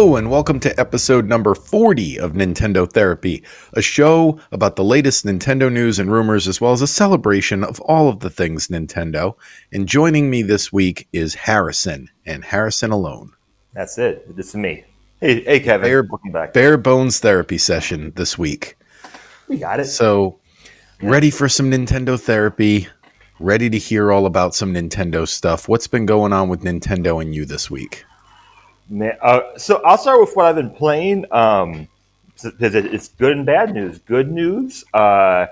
Hello, and welcome to episode number 40 of Nintendo Therapy, a show about the latest Nintendo news and rumors, as well as a celebration of all of the things Nintendo. And joining me this week is Harrison, and Harrison alone. That's it. This is me. Hey, hey, Kevin. Bare, Welcome back. bare bones therapy session this week. We got it. So, ready for some Nintendo therapy, ready to hear all about some Nintendo stuff. What's been going on with Nintendo and you this week? Man, uh, so I'll start with what I've been playing. Um, because it's good and bad news. Good news. Uh,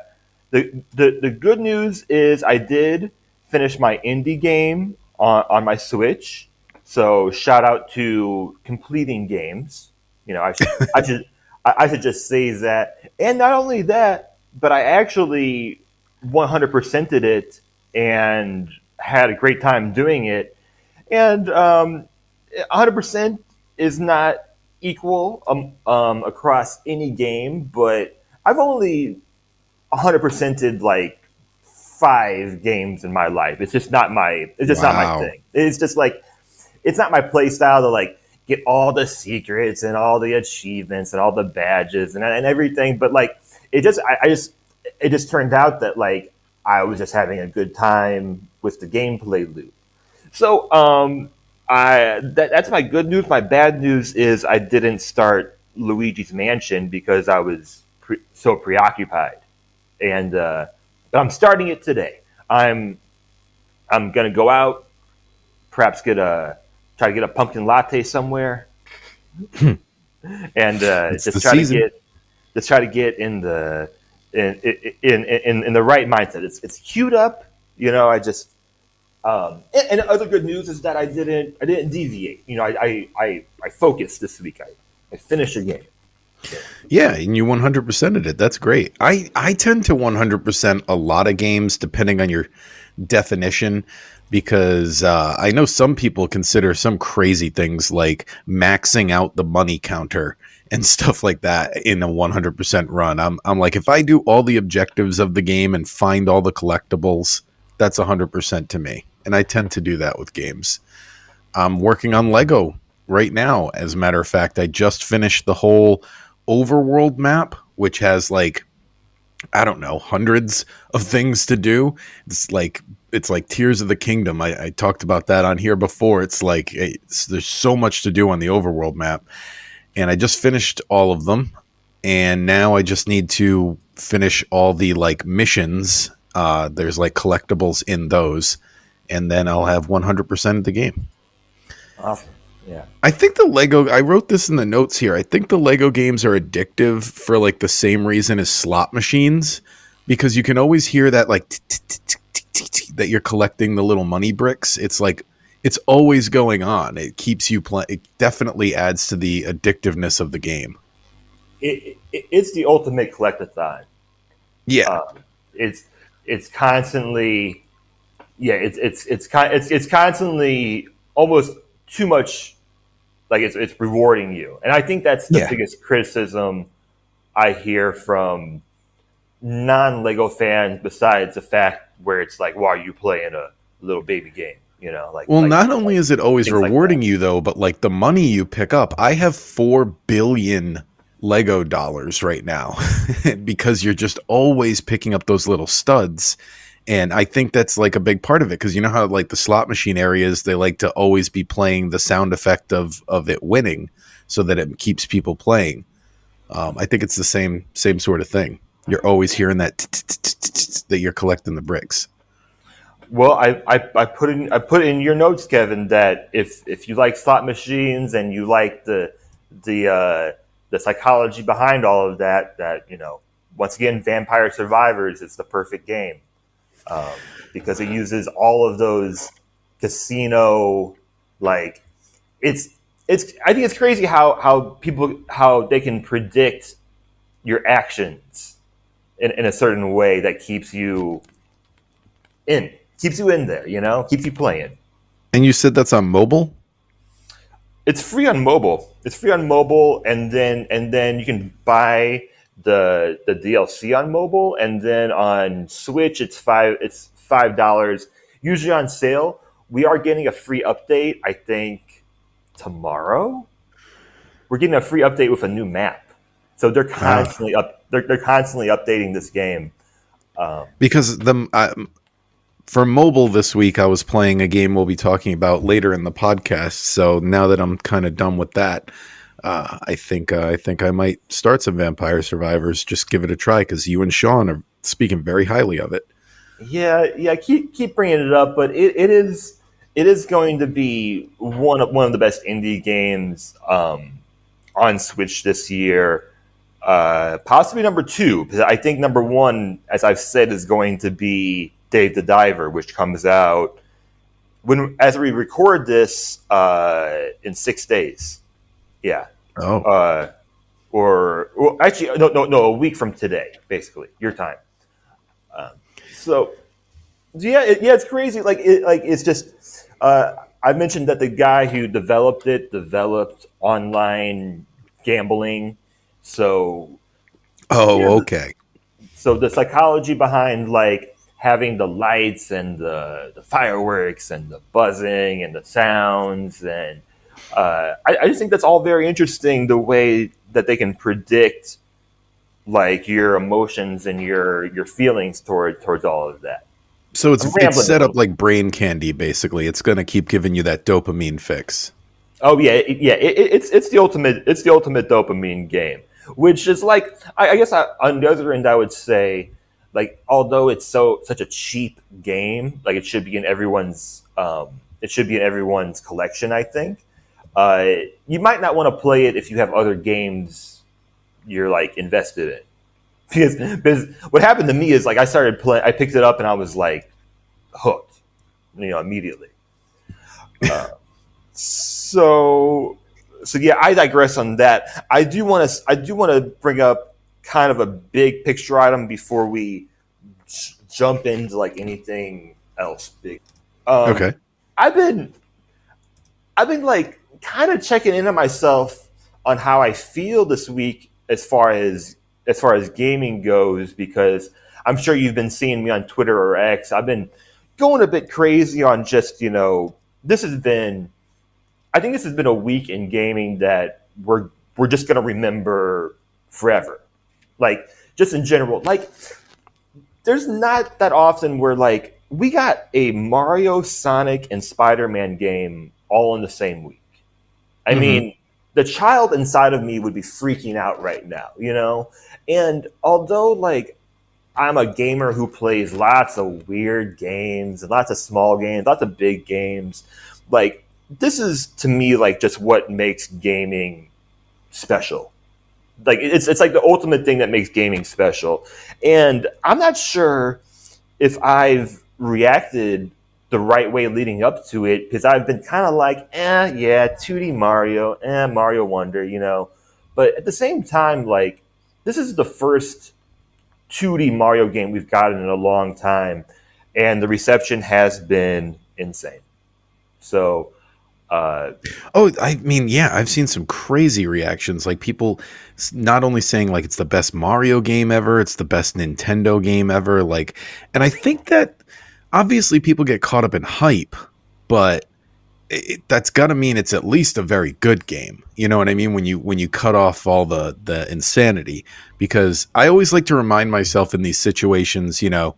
the, the the good news is I did finish my indie game on, on my Switch. So shout out to completing games. You know, I should I should I, I should just say that. And not only that, but I actually 100%ed it and had a great time doing it. And um, 100% is not equal um, um, across any game, but I've only 100%ed like five games in my life. It's just not my it's just not my thing. It's just like it's not my play style to like get all the secrets and all the achievements and all the badges and, and everything. But like it just I, I just it just turned out that like I was just having a good time with the gameplay loop. So um I that, that's my good news. My bad news is I didn't start Luigi's Mansion because I was pre- so preoccupied, and uh, but I'm starting it today. I'm I'm gonna go out, perhaps get a try to get a pumpkin latte somewhere, and uh, just try season. to get just try to get in the in in, in in the right mindset. It's it's queued up, you know. I just um, and, and other good news is that I didn't I didn't deviate. You know, I I I, I focused this week. I, I finished a game. Yeah, and you 100%ed it. That's great. I, I tend to 100% a lot of games depending on your definition because uh, I know some people consider some crazy things like maxing out the money counter and stuff like that in a 100% run. I'm, I'm like, if I do all the objectives of the game and find all the collectibles, that's 100% to me. And I tend to do that with games. I'm working on Lego right now. As a matter of fact, I just finished the whole overworld map, which has like I don't know hundreds of things to do. It's like it's like Tears of the Kingdom. I, I talked about that on here before. It's like it's, there's so much to do on the overworld map, and I just finished all of them, and now I just need to finish all the like missions. Uh, there's like collectibles in those, and then I'll have 100% of the game. Awesome. Yeah. I think the Lego. I wrote this in the notes here. I think the Lego games are addictive for like the same reason as slot machines, because you can always hear that like that you're collecting the little money bricks. It's like it's always going on. It keeps you playing. It definitely adds to the addictiveness of the game. It, it, it's the ultimate collectathon. Yeah, Um, it's it's constantly yeah it's it's it's con- it's it's constantly almost too much like it's it's rewarding you and i think that's the Yeah. biggest criticism i hear from non-lego fans besides the fact where it's like why are you playing a little baby game you know like Well, like- not only is it always things like rewarding you though, but like the money you pick up. I have 4 billion Lego dollars right now because you're just always picking up those little studs. And I think that's like a big part of it because you know how like the slot machine areas they like to always be playing the sound effect of of it winning so that it keeps people playing. Um, I think it's the same same sort of thing. You're always hearing that that you're collecting the bricks. Well, I, I, I put in I put in your notes, Kevin, that if if you like slot machines and you like the the uh, the psychology behind all of that, that you know, once again, Vampire Survivors is the perfect game um, because it uses all of those casino like it's it's I think it's crazy how how people how they can predict your actions in, in a certain way that keeps you in keeps you in there you know keeps you playing And you said that's on mobile? it's free on mobile it's free on mobile and then and then you can buy the the dlc on mobile and then on switch it's five it's five dollars usually on sale we are getting a free update i think tomorrow we're getting a free update with a new map. So they're constantly up. They're, they're constantly updating this game. Um, because the I, for mobile this week I was playing a game we'll be talking about later in the podcast. So now that I'm kind of done with that, uh, I think uh, I think I might start some Vampire Survivors. Just give it a try because you and Sean are speaking very highly of it. Yeah, yeah. Keep keep bringing it up, but it, it is it is going to be one of one of the best indie games um, on Switch this year. Uh, possibly number two, because I think number one, as I've said, is going to be Dave the Diver, which comes out when as we record this uh, in six days. Yeah, Oh, uh, or well, actually, no, no, no, a week from today, basically, your time. Um, so, yeah, it, yeah, it's crazy. Like, it, like it's just. Uh, I mentioned that the guy who developed it developed online gambling. So, oh, okay. so the psychology behind like having the lights and the, the fireworks and the buzzing and the sounds and uh, I, I just think that's all very interesting the way that they can predict like your emotions and your your feelings toward towards all of that So it's it's set up like brain candy. Basically, it's going to keep giving you that dopamine fix. Oh yeah, it, yeah. It, it- it's it's the ultimate it's the ultimate dopamine game, which is like I, I guess I, on the other end I would say like although it's so such a cheap game, like it should be in everyone's um, it should be in everyone's collection. I think uh, you might not want to play it if you have other games you're like invested in. Because, because what happened to me is like I started playing, I picked it up and I was like hooked, you know, immediately. Uh, so, so yeah, I digress on that. I do want to, I do want to bring up kind of a big picture item before we j- jump into like anything else big. Um, okay. I've been I've been like kind of checking in on myself on how I feel this week as far as as far as gaming goes because I'm sure you've been seeing me on Twitter or X. I've been going a bit crazy on just, you know, this has been I think this has been a week in gaming that we're we're just going to remember forever. Like just in general, like there's not that often where like we got a Mario, Sonic, and Spider-Man game all in the same week. I Mhm. mean, the child inside of me would be freaking out right now, you know? And although like I'm a gamer who plays lots of weird games and lots of small games, lots of big games, like this is to me like just what makes gaming special. Like it's it's like the ultimate thing that makes gaming special. And I'm not sure if I've reacted the right way leading up to it because I've been kind of like, eh, yeah, 2D Mario, eh, Mario Wonder, you know. But at the same time, like, this is the first 2D Mario game we've gotten in a long time, and the reception has been insane. So, uh, Oh, I mean, yeah, I've seen some crazy reactions. Like people not only saying like it's the best Mario game ever, it's the best Nintendo game ever. Like, and I think that obviously people get caught up in hype, but it, that's got to mean it's at least a very good game. You know what I mean? When you when you cut off all the the insanity, because I always like to remind myself in these situations, you know,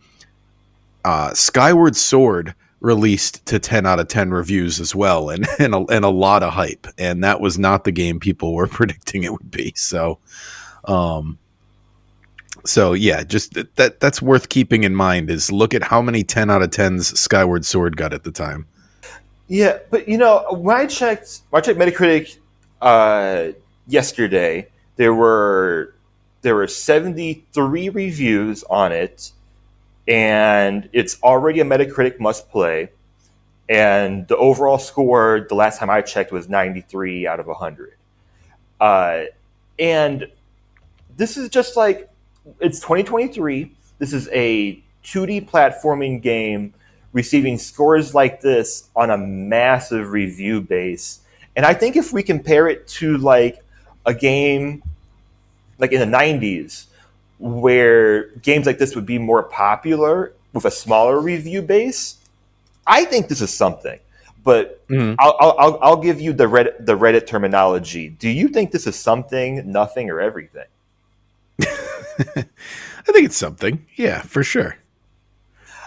uh, Skyward Sword released to 10 out of 10 reviews as well and and a, and a lot of hype and that was not the game people were predicting it would be so um so yeah just th- that that's worth keeping in mind is look at how many 10 out of 10s Skyward Sword got at the time Yeah, but you know, when I checked, when I checked Metacritic uh, yesterday, there were there were seventy three reviews on it, and it's already a Metacritic must play. And the overall score, the last time I checked, was ninety three out of hundred. Uh, and this is just like it's twenty twenty three. This is a two D platforming game receiving scores like this on a massive review base. And I think if we compare it to like a game like in the 90s where games like this would be more popular with a smaller review base, I think this is something. but mm-hmm. I'll, I'll, I'll give you the Reddit, the Reddit terminology. Do you think this is something, nothing, or everything? I think it's something. Yeah, for sure.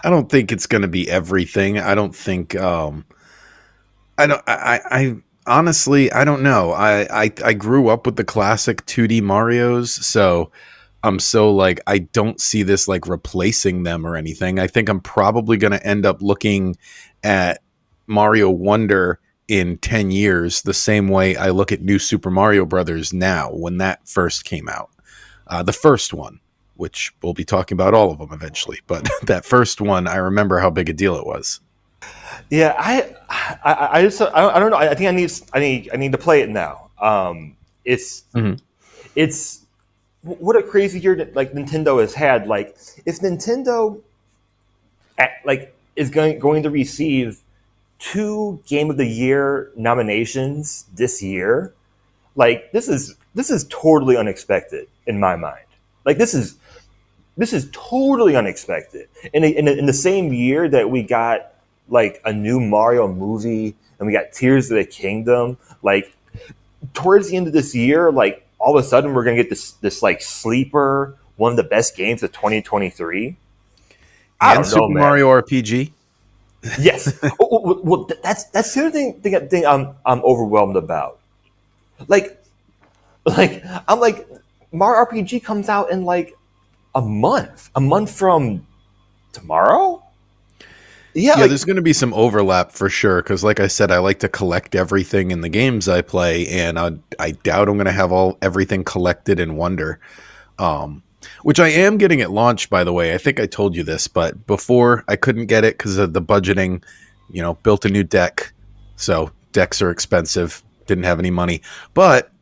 I don't think it's going to be everything. I don't think. Um, I don't. I. I honestly, I don't know. I, I I grew up with the classic 2D Mario's, so I'm so like I don't see this like replacing them or anything. I think I'm probably going to end up looking at Mario Wonder in 10 years the same way I look at New Super Mario Brothers now when that first came out. Uh, the first one, which we'll be talking about all of them eventually, but that first one, I remember how big a deal it was. Yeah, I, I, I just, I don't know. I think I need, I need, I need to play it now. Um, it's, mm-hmm. it's what a crazy year that like Nintendo has had. Like, if Nintendo, like, is going going to receive two Game of the Year nominations this year, like this is this is totally unexpected in my mind. Like this is this is totally unexpected. In, in, in the same year that we got like a new Mario movie and we got Tears of the Kingdom, like towards the end of this year, like all of a sudden we're gonna get this this like sleeper, one of the best games of 2023. I and Super know, Mario RPG. Yes. Oh, oh, well, well, that's that's the other thing, thing, thing I'm I'm overwhelmed about. Like, like I'm like Mario RPG comes out in like a month, a month from tomorrow. Yeah, yeah like, there's going to be some overlap for sure. Because, like I said, I like to collect everything in the games I play, and I, I doubt I'm going to have all everything collected in Wonder. Um, which I am getting at launch, by the way. I think I told you this, but before I couldn't get it because of the budgeting. You know, built a new deck, so decks are expensive. Didn't have any money, but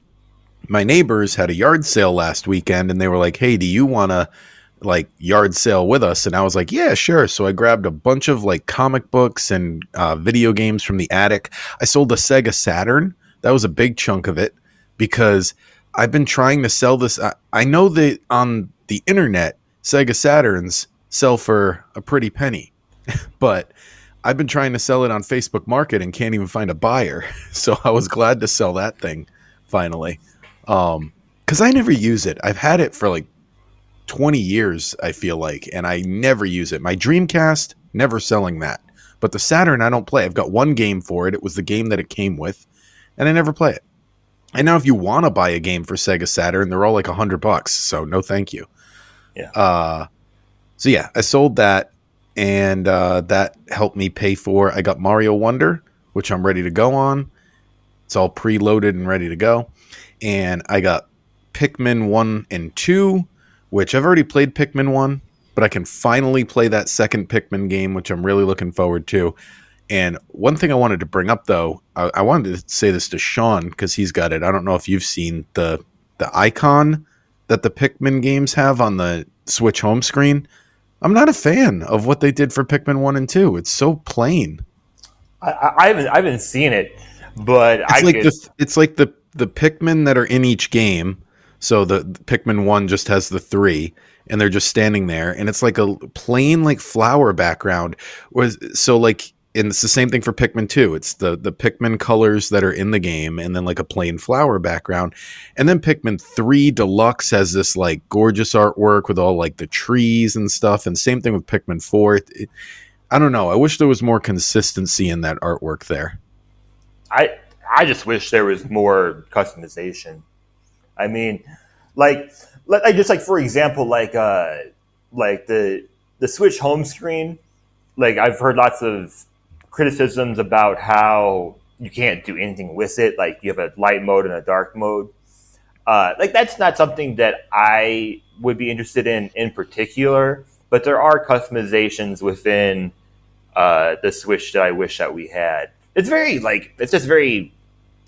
my neighbors had a yard sale last weekend and they were like, "Hey, do you want to like yard sale with us?" And I was like, "Yeah, sure." So I grabbed a bunch of like comic books and uh, video games from the attic. I sold a Sega Saturn. That was a big chunk of it because I've been trying to sell this. I, I know that on the internet, Sega Saturns sell for a pretty penny, but I've been trying to sell it on Facebook Market and can't even find a buyer. So I was glad to sell that thing finally. Um, because I never use it. I've had it for like 20 years, I feel like, and I never use it. My Dreamcast, never selling that. But the Saturn, I don't play. I've got one game for it. It was the game that it came with, and I never play it. And now, if you want to buy a game for Sega Saturn, they're all like a hundred bucks. So no, thank you. Yeah. Uh, so yeah, I sold that, and uh, that helped me pay for. I got Mario Wonder, which I'm ready to go on. It's all preloaded and ready to go and I got Pikmin 1 and 2, which I've already played Pikmin 1, but I can finally play that second Pikmin game, which I'm really looking forward to. And one thing I wanted to bring up, though, I, I wanted to say this to Sean because he's got it. I don't know if you've seen the the icon that the Pikmin games have on the Switch home screen. I'm not a fan of what they did for Pikmin one and two. It's so plain. I, I haven't I haven't seen it, but it's I like could... the it's like the the Pikmin that are in each game. So the, the Pikmin one just has the three, and they're just standing there, and it's like a plain like flower background. Was so like, and it's the same thing for Pikmin two. It's the the Pikmin colors that are in the game, and then like a plain flower background, and then Pikmin three Deluxe has this like gorgeous artwork with all like the trees and stuff, and same thing with Pikmin four. It, I don't know. I wish there was more consistency in that artwork there. I I just wish there was more customization. I mean, like, like just like for example, like uh, like the the Switch home screen. Like I've heard lots of criticisms about how you can't do anything with it. Like you have a light mode and a dark mode. Uh, like that's not something that I would be interested in in particular. But there are customizations within uh, the Switch that I wish that we had. It's very like it's just very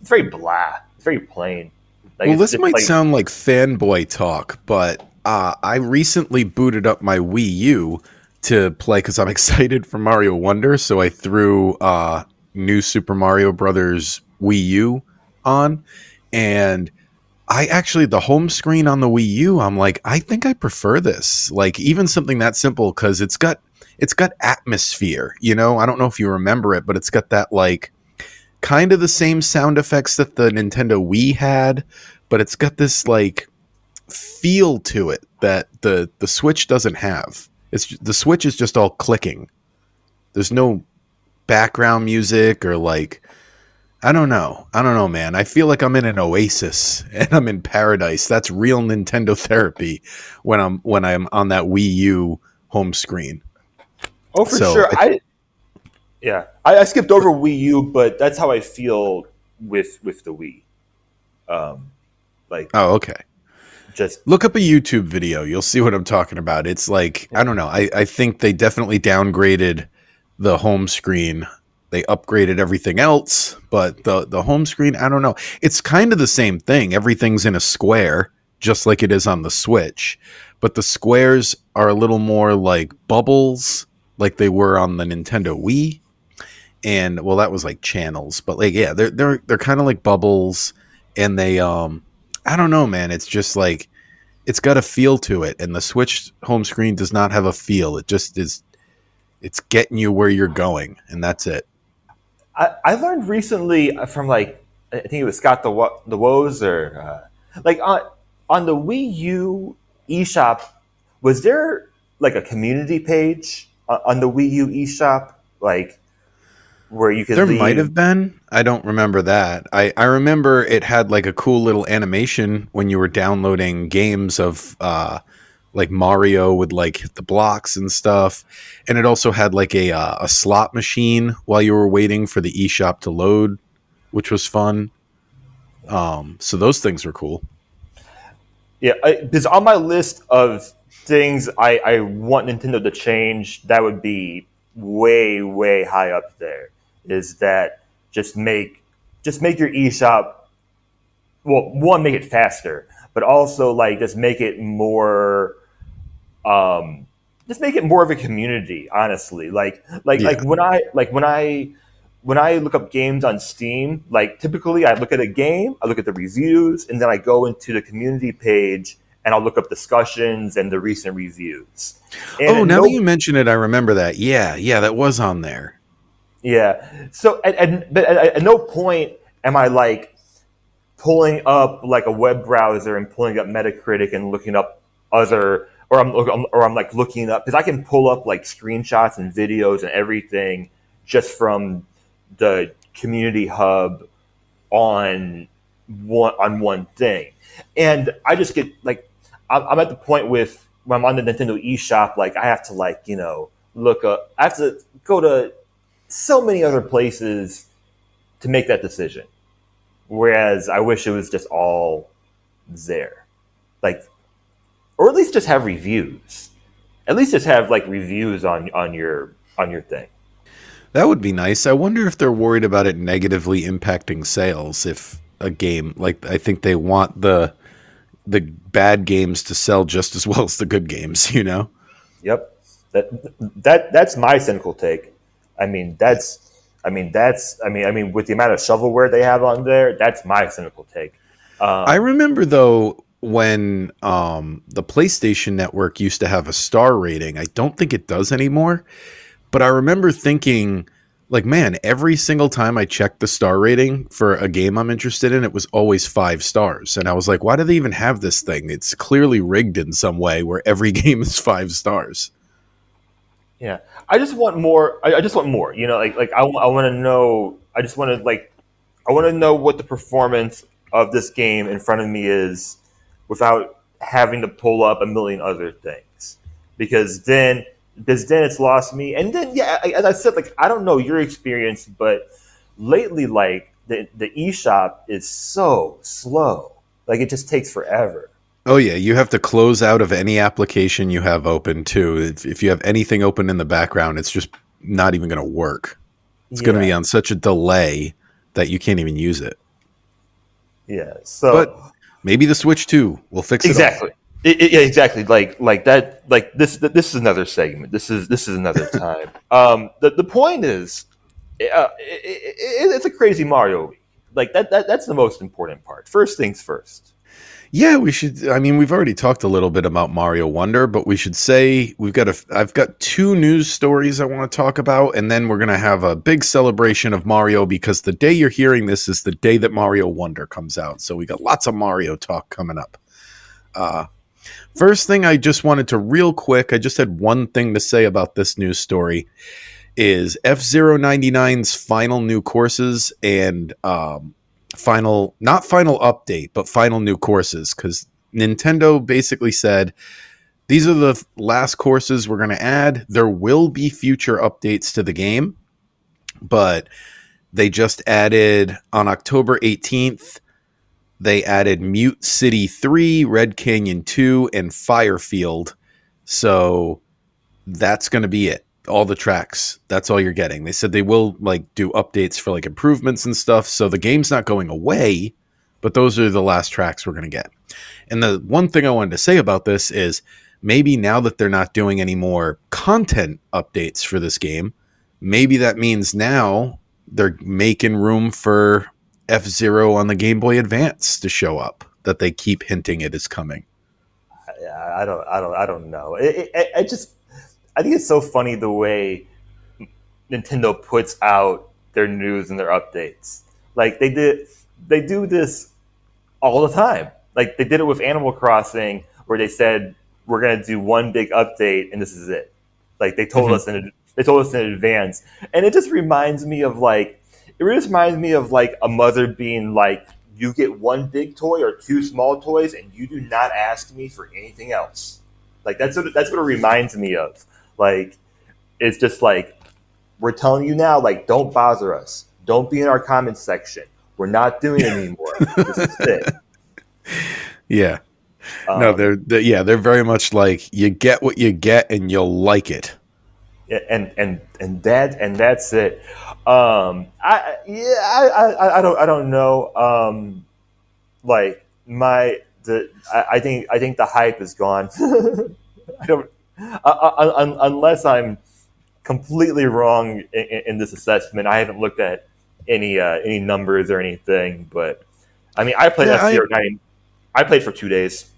it's very blah. It's very plain. Like, well, this might like, sound like fanboy talk, but uh, I recently booted up my Wii U to play because I'm excited for Mario Wonder. So I threw uh, new Super Mario Brothers Wii U on, and I actually the home screen on the Wii U. I'm like, I think I prefer this. Like even something that simple because it's got it's got atmosphere. You know, I don't know if you remember it, but it's got that like kind of the same sound effects that the Nintendo Wii had, but it's got this like feel to it that the the Switch doesn't have. It's the Switch is just all clicking. There's no background music or like I don't know. I don't know, man. I feel like I'm in an oasis and I'm in paradise. That's real Nintendo therapy when I'm when I'm on that Wii U home screen. Oh, for so, sure. I, yeah, I, I, skipped over Wii U, but that's how I feel with with the Wii. Um, like oh, okay. Just look up a YouTube video. You'll see what I'm talking about. It's like I don't know. I I think they definitely downgraded the home screen they upgraded everything else, but the the home screen, I don't know. It's kind of the same thing. Everything's in a square, just like it is on the Switch, but the squares are a little more like bubbles, like they were on the Nintendo Wii. And well, that was like channels, but like yeah, they're they're they're kind of like bubbles, and they um, I don't know, man. It's just like it's got a feel to it, and the Switch home screen does not have a feel. It just is. It's getting you where you're going, and that's it. I, I learned recently from like I think it was Scott the the Woz or uh, like on on the Wii U eShop. Was there like a community page on the Wii U eShop, like where you could? There leave? might have been. I don't remember that. I I remember it had like a cool little animation when you were downloading games of. Uh, like Mario would like hit the blocks and stuff, and it also had like a uh, a slot machine while you were waiting for the eShop to load, which was fun. Um, so those things were cool. Yeah, because on my list of things I, I want Nintendo to change, that would be way way high up there. Is that just make just make your eShop well one make it faster, but also like just make it more um, just make it more of a community. Honestly, like like yeah. like when I like when I when I look up games on Steam, like typically I look at a game, I look at the reviews, and then I go into the community page and I'll look up discussions and the recent reviews. And oh, now no, that you mention it, I remember that. Yeah, yeah, that was on there. Yeah. So, and but at, at no point am I like pulling up like a web browser and pulling up Metacritic and looking up other or I'm or I'm like looking up because I can pull up like screenshots and videos and everything just from the community hub on one on one thing, and I just get like I'm at the point with when I'm on the Nintendo eShop, like I have to like you know look up, I have to go to so many other places to make that decision. Whereas I wish it was just all there. Like or at least just have reviews. At least just have like reviews on on your on your thing. That would be nice. I wonder if they're worried about it negatively impacting sales if a game like I think they want the the bad games to sell just as well as the good games, you know? Yep. That that that's my cynical take. I mean, that's I mean, that's I mean, I mean with the amount of shovelware they have on there, that's my cynical take. Um, I remember though when um, the PlayStation Network used to have a star rating. I don't think it does anymore, but I remember thinking, like, man, every single time I checked the star rating for a game I'm interested in, it was always five stars. And I was like, why do they even have this thing? It's clearly rigged in some way where every game is five stars. Yeah, I just want more. I, I just want more. You know, like like I, I want to know. I just want to like I want to know what the performance of this game in front of me is without having to pull up a million other things because then because then it's lost me and then yeah as i said like i don't know your experience but lately like the, the eShop is so slow like it just takes forever oh yeah you have to close out of any application you have open too if, if you have anything open in the background it's just not even going to work it's yeah. going to be on such a delay that you can't even use it yeah so but Maybe the Switch 2 will fix it. Exactly. It, it, yeah, exactly. Like like that. Like this. This is another segment. This is this is another time. um, the the point is, uh, it, it's a crazy Mario week. Like that, that. That's the most important part. First things first. Yeah, we should. I mean, we've already talked a little bit about Mario Wonder, but we should say we've got a. I've got two news stories I want to talk about, and then we're gonna have a big celebration of Mario because the day you're hearing this is the day that Mario Wonder comes out. So we got lots of Mario talk coming up. Uh, first thing I just wanted to real quick. I just had one thing to say about this news story. Is F 99's final new courses and um, final not final update but final new courses because nintendo basically said these are the last courses we're going to add. There will be future updates to the game but they just added on october 18th they added mute city 3 red canyon 2 and firefield. So that's going to be it all the tracks. That's all you're getting. They said they will like do updates for like improvements and stuff. So the game's not going away, but those are the last tracks we're going to get. And the one thing I wanted to say about this is maybe now that they're not doing any more content updates for this game, maybe that means now they're making room for F Zero on the Game Boy Advance to show up. That they keep hinting it is coming. I don't, I don't, I don't know. It, it, it just I think it's so funny the way Nintendo puts out their news and their updates. Like they did, they do this all the time. Like they did it with Animal Crossing, where they said we're going to do one big update and this is it. Like they told mm-hmm. us in they told us in advance, and it just reminds me of like it just reminds me of like a mother being like, "You get one big toy or two small toys, and you do not ask me for anything else." Like that's what that's what it reminds me of. Like, it's just like, we're telling you now, like, don't bother us. Don't be in our comments section. We're not doing it anymore. this is it. Yeah. Um, no, they're, they're, yeah, they're very much like you get what you get and you'll like it. And and and that and that's it. Um, I yeah, I, I, I don't I don't know. Um, like my the I, I think I think the hype is gone. I don't unless I'm completely wrong in, in, this assessment, I haven't looked at any uh, any numbers or anything. But I mean, I played yeah, F Zero Nine. I played for two days.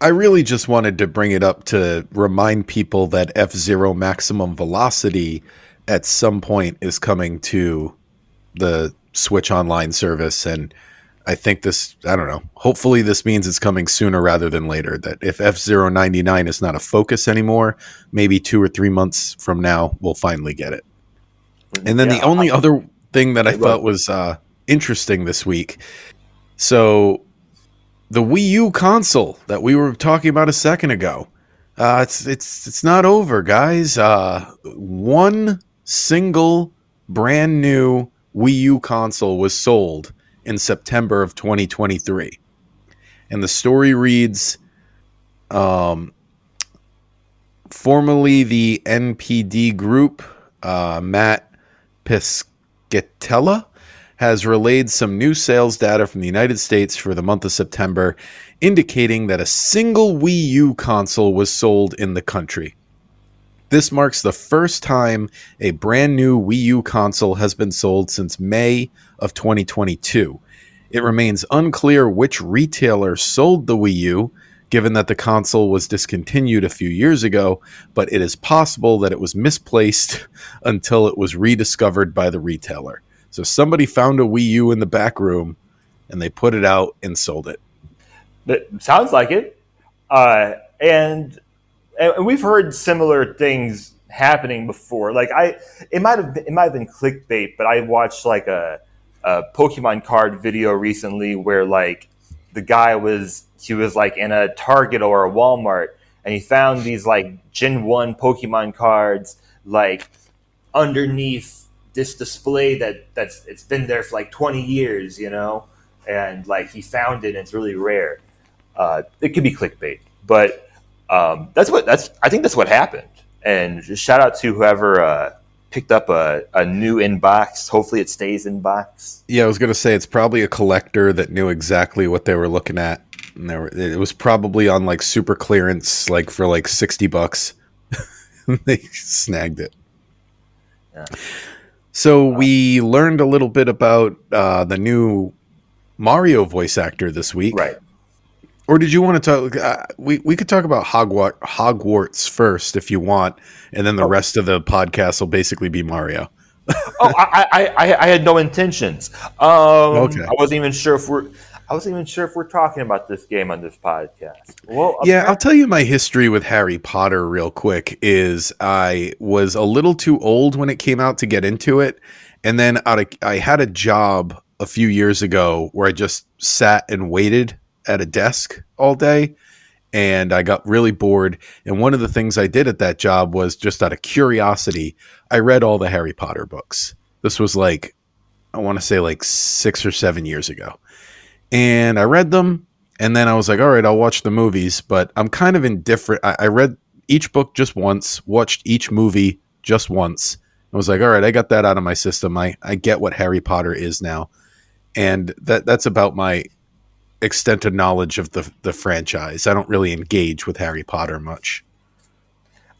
I really just wanted to bring it up to remind people that F Zero Maximum Velocity at some point is coming to the Switch Online service, and I think this, I don't know, hopefully this means it's coming sooner rather than later. That if F 99 is not a focus anymore, maybe two or three months from now, we'll finally get it. And then yeah, the only I, other thing that I thought was uh, interesting this week so the Wii U console that we were talking about a second ago. Uh, it's it's it's not over, guys. Uh, one single brand new Wii U console was sold in September of 2023. And the story reads um, formerly the NPD group, uh, Matt Piscatella, has relayed some new sales data from the United States for the month of September, indicating that a single Wii U console was sold in the country. This marks the first time a brand new Wii U console has been sold since May of 2022. It remains unclear which retailer sold the Wii U, given that the console was discontinued a few years ago, but it is possible that it was misplaced until it was rediscovered by the retailer. So somebody found a Wii U in the back room and they put it out and sold it. That sounds like it. Uh, and and we've heard similar things happening before. Like I, it might have been, it might have been clickbait, but I watched like a, a Pokemon card video recently where like the guy was he was like in a Target or a Walmart and he found these like Gen One Pokemon cards like underneath this display that that's it's been there for like 20 years, you know, and like he found it and it's really rare. Uh, it could be clickbait, but um, that's what that's. I think that's what happened. And just shout out to whoever uh, picked up a, a new inbox. Hopefully, it stays inbox. Yeah, I was gonna say it's probably a collector that knew exactly what they were looking at. And they were, it was probably on like super clearance, like for like sixty bucks. they snagged it. Yeah. So we learned a little bit about uh, the new Mario voice actor this week. Right. Or did you want to talk? Uh, we we could talk about Hogwarts, Hogwarts first if you want, and then the oh. rest of the podcast will basically be Mario. oh, I, I, I, I, had no intentions. Um, okay. I wasn't even sure if we're. I wasn't even sure if we're talking about this game on this podcast. Well, yeah, I'll tell you my history with Harry Potter real quick. Is I was a little too old when it came out to get into it, and then out of, I had a job a few years ago where I just sat and waited at a desk all day and I got really bored. And one of the things I did at that job was just out of curiosity, I read all the Harry Potter books. This was like, I want to say like six or seven years ago. And I read them. And then I was like, all right, I'll watch the movies. But I'm kind of indifferent. I, I read each book just once, watched each movie just once. I was like, all right, I got that out of my system. I, I get what Harry Potter is now. And that that's about my extent of knowledge of the the franchise. I don't really engage with Harry Potter much.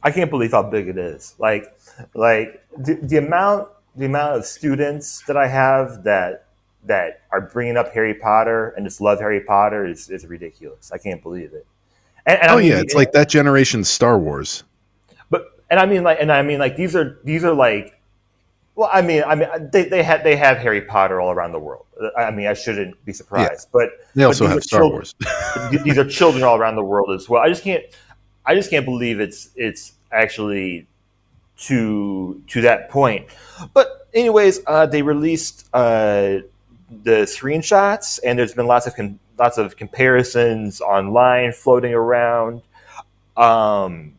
I can't believe how big it is. Like, like the, the amount the amount of students that I have that that are bringing up Harry Potter and just love Harry Potter is, is ridiculous. I can't believe it. And, and oh I mean, yeah, it's like that generation's Star Wars. But and I mean like and I mean like these are these are like well, I mean, I mean, they, they have they have Harry Potter all around the world. I mean, I shouldn't be surprised. Yeah. But they also but have Star children, Wars. these are children all around the world as well. I just can't, I just can't believe it's it's actually to to that point. But anyways, uh, they released uh, the screenshots, and there's been lots of con- lots of comparisons online floating around. Um,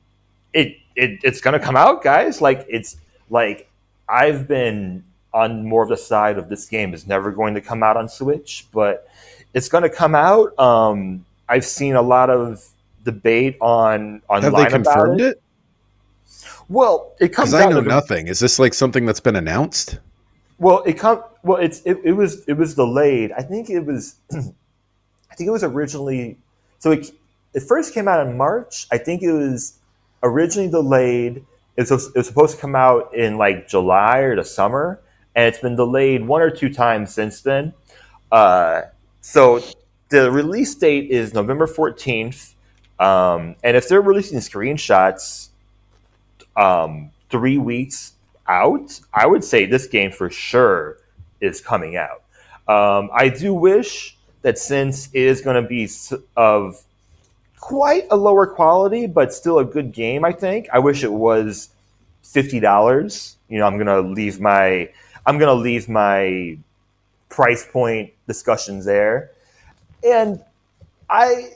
it, it it's gonna come out, guys. Like it's like I've been on more of the side of this game is never going to come out on Switch, but it's going to come out. Um, I've seen a lot of debate on online Have they confirmed it. it? Well, it comes. I know nothing. Is this like something that's been announced? Well, it come. Well, it's it, it was it was delayed. I think it was. I think it was originally. So it it first came out in March. I think it was originally delayed it was, it was supposed to come out in like July or the summer, and it's been delayed one or two times since then. Uh, so the release date is November 14th. Um, and if they're releasing screenshots um, three weeks out, I would say this game for sure is coming out. Um, I do wish that since it is going to be of quite a lower quality, but still a good game. I think. I wish it was fifty dollars. You know, I'm gonna leave my I'm gonna leave my price point discussions there, and I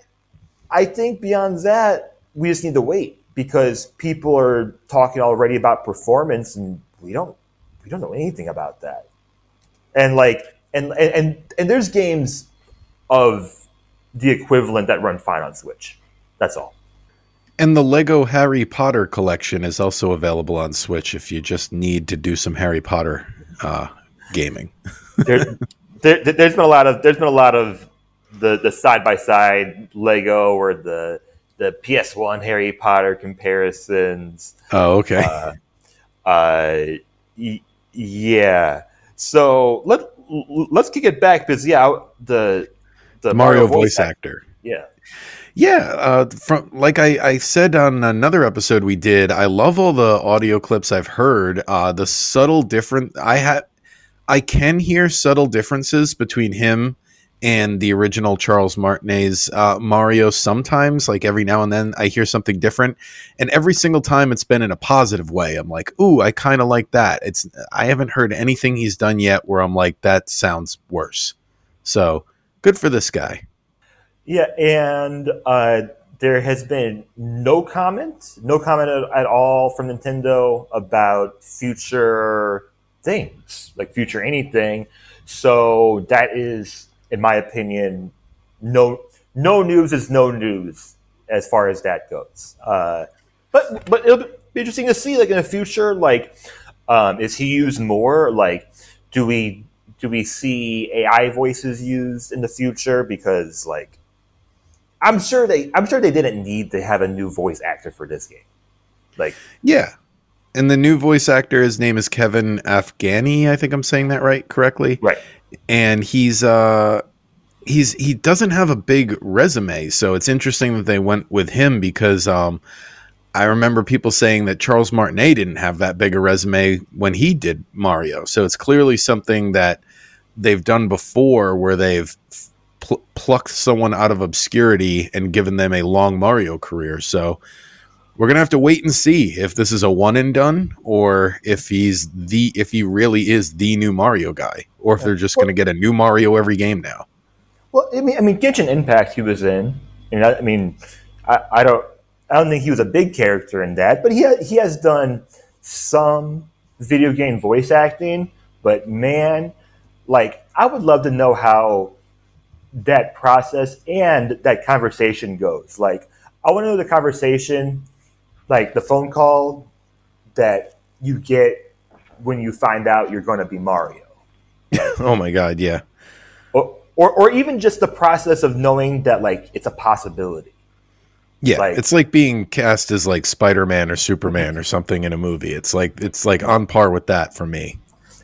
I think beyond that we just need to wait because people are talking already about performance, and we don't we don't know anything about that, and like and and and there's games of the equivalent that run fine on Switch. That's all. And the Lego Harry Potter collection is also available on Switch if you just need to do some Harry Potter uh, gaming. there, there, has been a lot of there's been a lot of the the side by side Lego or the the PS1 Harry Potter comparisons. Oh, okay. Uh, uh y- yeah. So let let's kick it back because yeah, the the Mario, Mario voice, voice actor. actor. Yeah. Yeah, uh, from like I, I said on another episode we did, I love all the audio clips I've heard. Uh, the subtle different I had, I can hear subtle differences between him and the original Charles Martinet's uh, Mario. Sometimes, like every now and then, I hear something different, and every single time it's been in a positive way. I'm like, ooh, I kind of like that. It's I haven't heard anything he's done yet where I'm like, that sounds worse. So good for this guy. Yeah, and uh, there has been no comment, no comment at, all from Nintendo about future things, like future anything. So that is, in my opinion, no no news is no news as far as that goes. Uh, but but it'll be interesting to see, like in the future, like um, is he used more? Like, do we do we see AI voices used in the future? Because like I'm sure they I'm sure they didn't need to have a new voice actor for this game. Like Yeah. And the new voice actor, his name is Kevin Afghani. I think I'm saying that right correctly. Right. And he's uh he's he doesn't have a big resume, so it's interesting that they went with him because um, I remember people saying that Charles Martinet didn't have that big a resume when he did Mario. So it's clearly something that they've done before where they've pl- plucked someone out of obscurity and given them a long Mario career. So we're gonna have to wait and see if this is a one and done or if he's the if he really is the new Mario guy or if they're just gonna get a new Mario every game now. Well, I mean, I mean, Genshin Impact he was in, and I, I mean, I, I don't, I don't think he was a big character in that, but he ha- he has done some video game voice acting. But man, like, I would love to know how that process and that conversation goes. Like, I want to know the conversation, like the phone call that you get when you find out you're going to be Mario. oh my god, yeah. Or, or, or even just the process of knowing that like it's a possibility. Yeah, Like- it's like being cast as like Spider-Man or Superman or something in a movie. It's like it's like on par with that for me.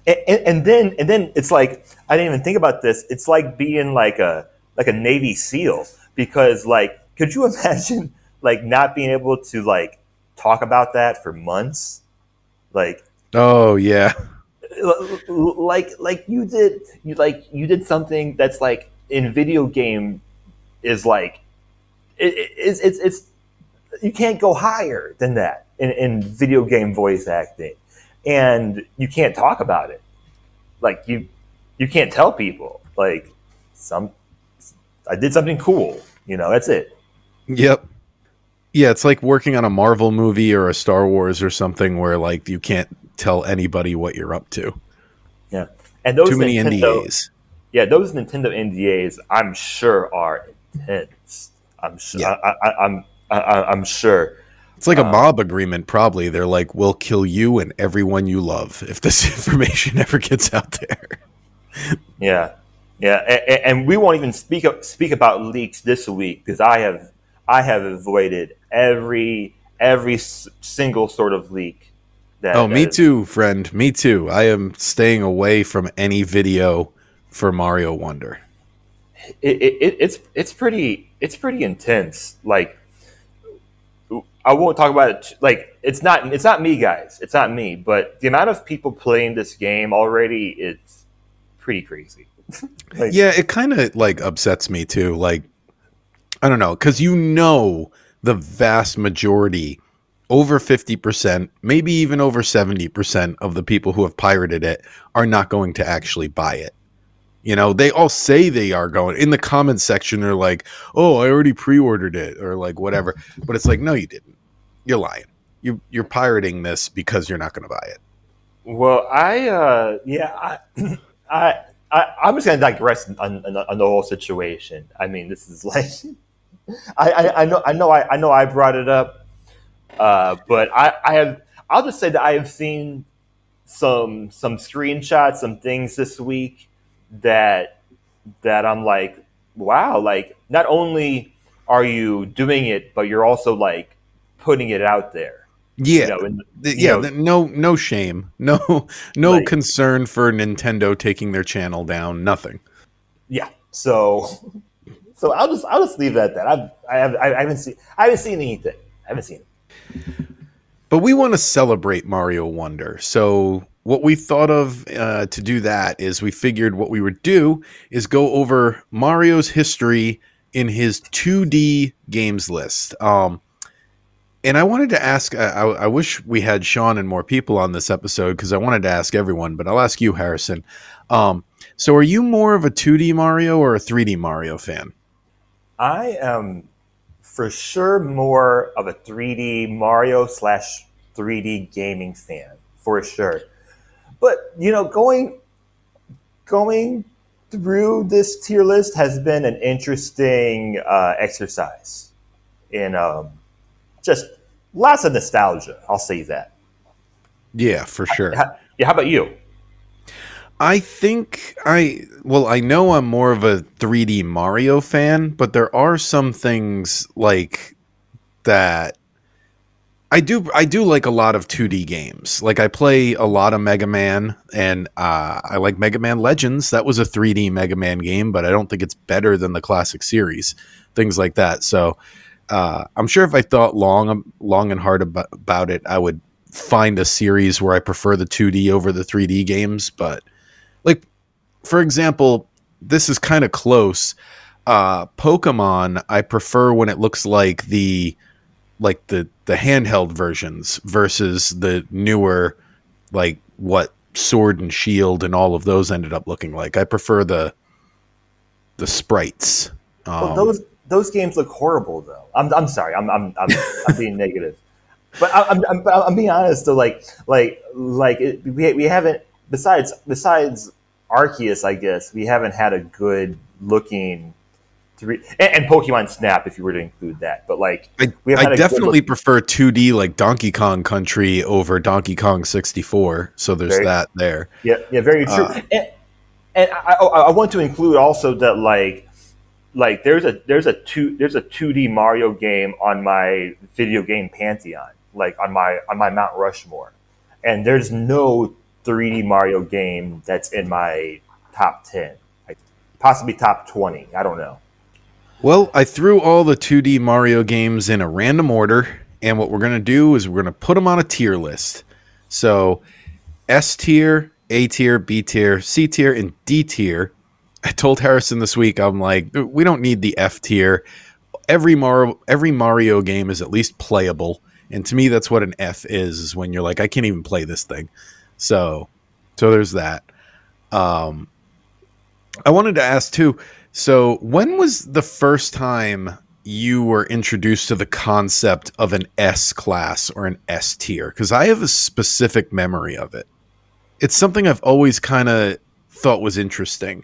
And, and, then and then it's like I didn't even think about this. It's like being like a like a Navy SEAL because like could you imagine like not being able to like talk about that for months? Like Oh yeah. like like you did you like you did something that's like in video game is like it, it- it's it's it's you can't go higher than that in, in video game voice acting and you can't talk about it like you you can't tell people like some i did something cool you know that's it Yep. Yeah, it's like working on a Marvel movie or a Star Wars or something where like you can't tell anybody what you're up to. yeah and those Too many Nintendo- NDAs. yeah those nintendo ndas i'm sure are intense i'm sure Yeah. I, I, i'm I, I- i'm sure It's like a Um, mob agreement probably. They're like we'll kill you and everyone you love if this information ever gets out there. Yeah, yeah, and, and we won't even speak speak about leaks this week because I have I have avoided every every single sort of leak. That, Oh, that me is- too, friend. Me too. I am staying away from any video for Mario Wonder. It, it, it, it's it's pretty it's pretty intense. Like I won't talk about it. Like it's not it's not me, guys. It's not me. But the amount of people playing this game already, it's pretty crazy. Like, Yeah, it kind of like upsets me too. Like, I don't know, because you know the vast majority, over 50%, maybe even over 70% of the people who have pirated it are not going to actually buy it. You know, they all say they are going. In the comments section, they're like, oh, I already pre ordered it, or like whatever. But it's like, no, you didn't. You're lying. You, you're pirating this because you're not going to buy it. Well, I uh, yeah, I, I, I I'm just gonna digress on, on, on the whole situation. I mean, this is like, I, I, I know, I know, I, I know, I brought it up, uh, but I, I have, I'll just say that I have seen some some screenshots, some things this week that that I'm like, wow, like not only are you doing it, but you're also like putting it out there. Yeah. You know, and, yeah, know- no, no shame, no, no Like- concern for Nintendo taking their channel down. Nothing. Yeah. So, so I'll just I'll just leave that. at that. I've, I have I haven't seen I haven't seen anything. I haven't seen it. But we want to celebrate Mario Wonder. So what we thought of uh, to do that is we figured what we would do is go over Mario's history in his 2D games list. Um, and I wanted to ask. I, I wish we had Sean and more people on this episode because I wanted to ask everyone. But I'll ask you, Harrison. Um, so, are you more of a 2D Mario or a 3D Mario fan? I am for sure more of a 3D Mario slash 3D gaming fan for sure. But you know, going going through this tier list has been an interesting uh, exercise in um, just lots of nostalgia. I'll say that. Yeah, for sure. How, yeah, how about you? I think I well, I know I'm more of a 3D Mario fan, but there are some things like that I do I do like a lot of 2D games. Like I play a lot of Mega Man and uh, I like Mega Man Legends. That was a 3D Mega Man game, but I don't think it's better than the classic series. Things like that. So uh, I'm sure if I thought long long and hard about, about it, I would find a series where I prefer the 2D over the 3D games, but like for example, this is kind of close. Uh, Pokemon, I prefer when it looks like the like the the handheld versions versus the newer like what sword and shield and all of those ended up looking like. I prefer the the sprites. Um, well, those those games look horrible though. I'm, I'm sorry. I'm I'm I'm, I'm being negative, but I'm, I'm, I'm being honest though. Like like like it, we we haven't besides besides Arceus, I guess we haven't had a good looking three and, and, Pokemon Snap if you were to include that. But like I, I definitely prefer 2D like Donkey Kong Country over Donkey Kong 64. So there's very, that there. Yeah, yeah, very true. Uh, and, and I, I, want to include also that like like there's a there's a two there's a 2D Mario game on my video game pantheon, like on my on my Mount Rushmore, and there's no 3D Mario game that's in my top 10, like possibly top 20. I don't know. Well, I threw all the 2D Mario games in a random order, and what we're to do is we're to put them on a tier list. So, S tier, A tier, B tier, C tier, and D tier. I told Harrison this week, I'm like, we don't need the F tier. Every Mario, every Mario game is at least playable, and to me, that's what an F is. Is when you're like, I can't even play this thing. So, so there's that. Um, I wanted to ask too so, when was the first time you were introduced to the concept of an S class or an S tier? Because I have a specific memory of it. It's something I've always kind of thought was interesting.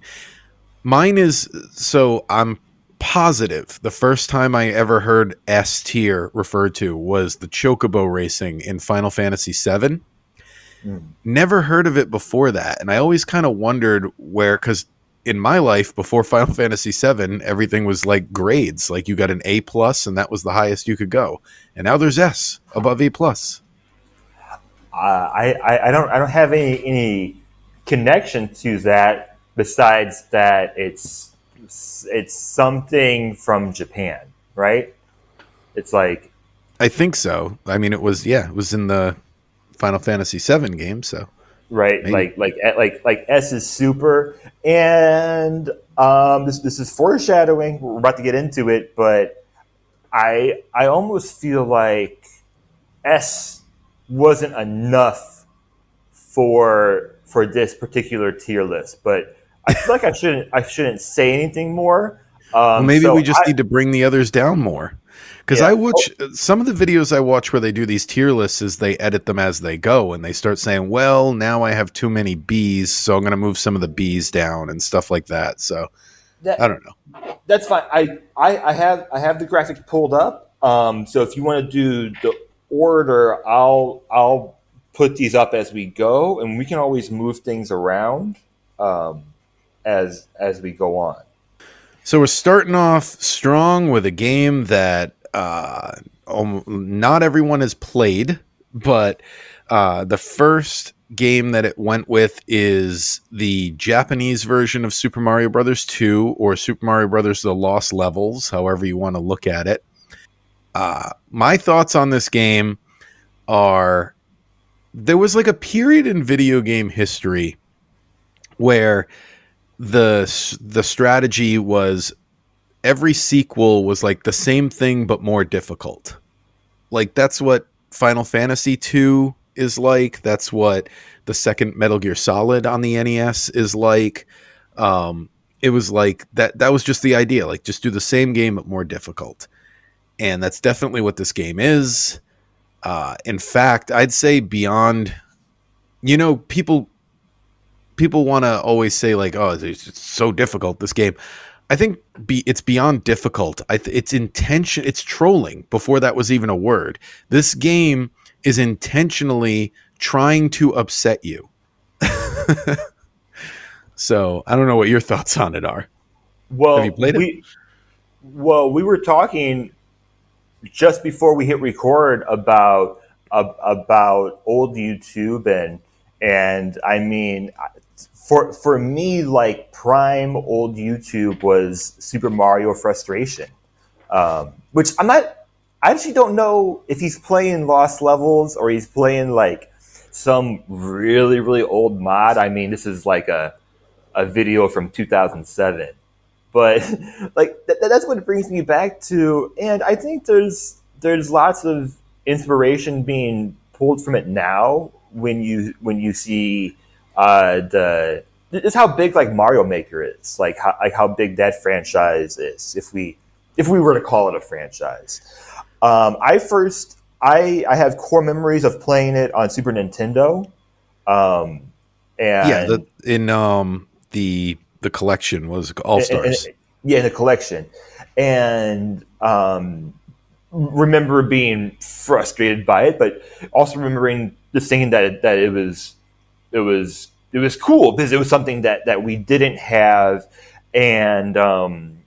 Mine is so I'm positive the first time I ever heard S tier referred to was the Chocobo racing in Final Fantasy VII. Mm. Never heard of it before that, and I always kind of wondered where because in my life before Final Fantasy VII, everything was like grades. Like you got an A plus, and that was the highest you could go. And now there's S above A plus. Uh, I, I don't I don't have any any connection to that besides that it's it's something from Japan, right? It's like I think so. I mean, it was yeah, it was in the Final Fantasy VII game, so right? Maybe. Like like like like S is super, and um, this this is foreshadowing. We're about to get into it, but I I almost feel like S wasn't enough for for this particular tier list, but I feel like I shouldn't I shouldn't say anything more. Um, well, maybe so we just I, need to bring the others down more. Because yeah. I watch oh. some of the videos I watch where they do these tier lists is they edit them as they go and they start saying, well, now I have too many Bs, so I'm going to move some of the Bs down and stuff like that. So that, I don't know. That's fine. I, I, I have I have the graphic pulled up. Um, so if you want to do the order, I'll I'll put these up as we go, and we can always move things around um, as as we go on. So we're starting off strong with a game that uh, not everyone has played, but uh, the first game that it went with is the Japanese version of Super Mario Brothers 2 or Super Mario Brothers The Lost Levels, however you want to look at it. Uh, my thoughts on this game are there was like a period in video game history where the the strategy was every sequel was like the same thing but more difficult. Like that's what Final Fantasy 2 is like. That's what the second Metal Gear Solid on the NES is like. Um, it was like that that was just the idea, like just do the same game but more difficult. And that's definitely what this game is. Uh, in fact, I'd say beyond you know, people people want to always say like, "Oh, it's so difficult this game." I think be, it's beyond difficult. Th- it's intention. It's trolling before that was even a word. This game is intentionally trying to upset you. so I don't know what your thoughts on it are. Well, Have you played we, it? Well, we were talking just before we hit record about uh, about old YouTube and and I mean for for me like prime old YouTube was Super Mario Frustration, um, which I'm not. I actually don't know if he's playing Lost Levels or he's playing like some really really old mod. I mean, this is like a a video from 2007 but like th- that's what brings me back to and i think there's there's lots of inspiration being pulled from it now when you when you see uh, the it's how big like Mario Maker is, like how like how big that franchise is. If we if we were to call it a franchise, um, I first I I have core memories of playing it on Super Nintendo. Um, and yeah, the, in um the the collection was All Stars. Yeah, in the collection, and um, remember being frustrated by it, but also remembering just thinking that that it was it was it was cool because it was something that that we didn't have, and um,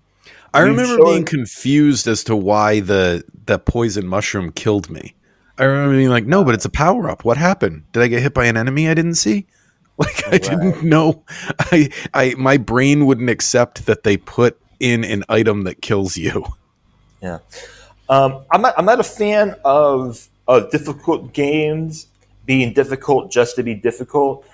I remember showed, being confused as to why the the poison mushroom killed me. I remember being like, "No, but it's a power up. What happened? Did I get hit by an enemy I didn't see?" Like I right. didn't know. I I my brain wouldn't accept that they put in an item that kills you. Yeah. Um, I'm not. I'm not a fan of of difficult games being difficult just to be difficult,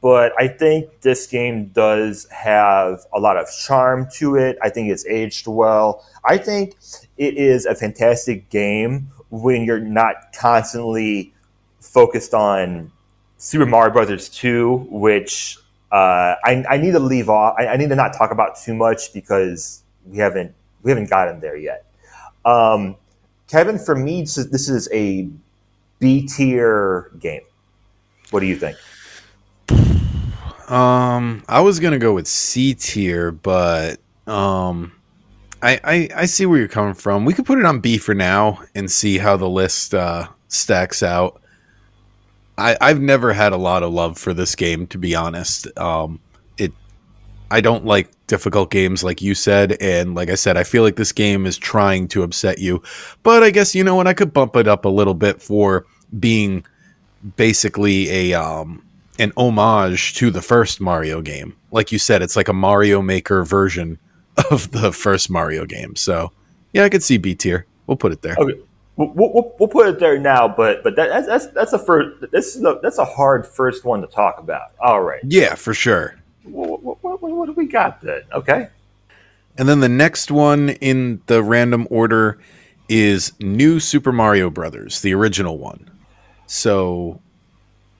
but I think this game does have a lot of charm to it. I think it's aged well. I think it is a fantastic game when you're not constantly focused on Super Mario Brothers 2, which uh, I, I, need to leave off. I, I, need to not talk about too much because we haven't we haven't gotten there yet. Um, Kevin, for me, this is a B tier game. What do you think? Um, I was gonna go with C tier, but um, I, I I see where you're coming from. We could put it on B for now and see how the list uh, stacks out. I I've never had a lot of love for this game, to be honest. Um, I don't like difficult games like you said and like I said I feel like this game is trying to upset you but I guess you know what I could bump it up a little bit for being basically a um an homage to the first Mario game. Like you said it's like a Mario Maker version of the first Mario game so yeah I could see B tier. We'll put it there. Okay. We'll, we'll, we'll put it there now but but that, that's that's a first this is a, that's a hard first one to talk about. All right. Yeah for sure what, what, what, what do we got then? Okay. And then the next one in the random order is New Super Mario Brothers, the original one. So,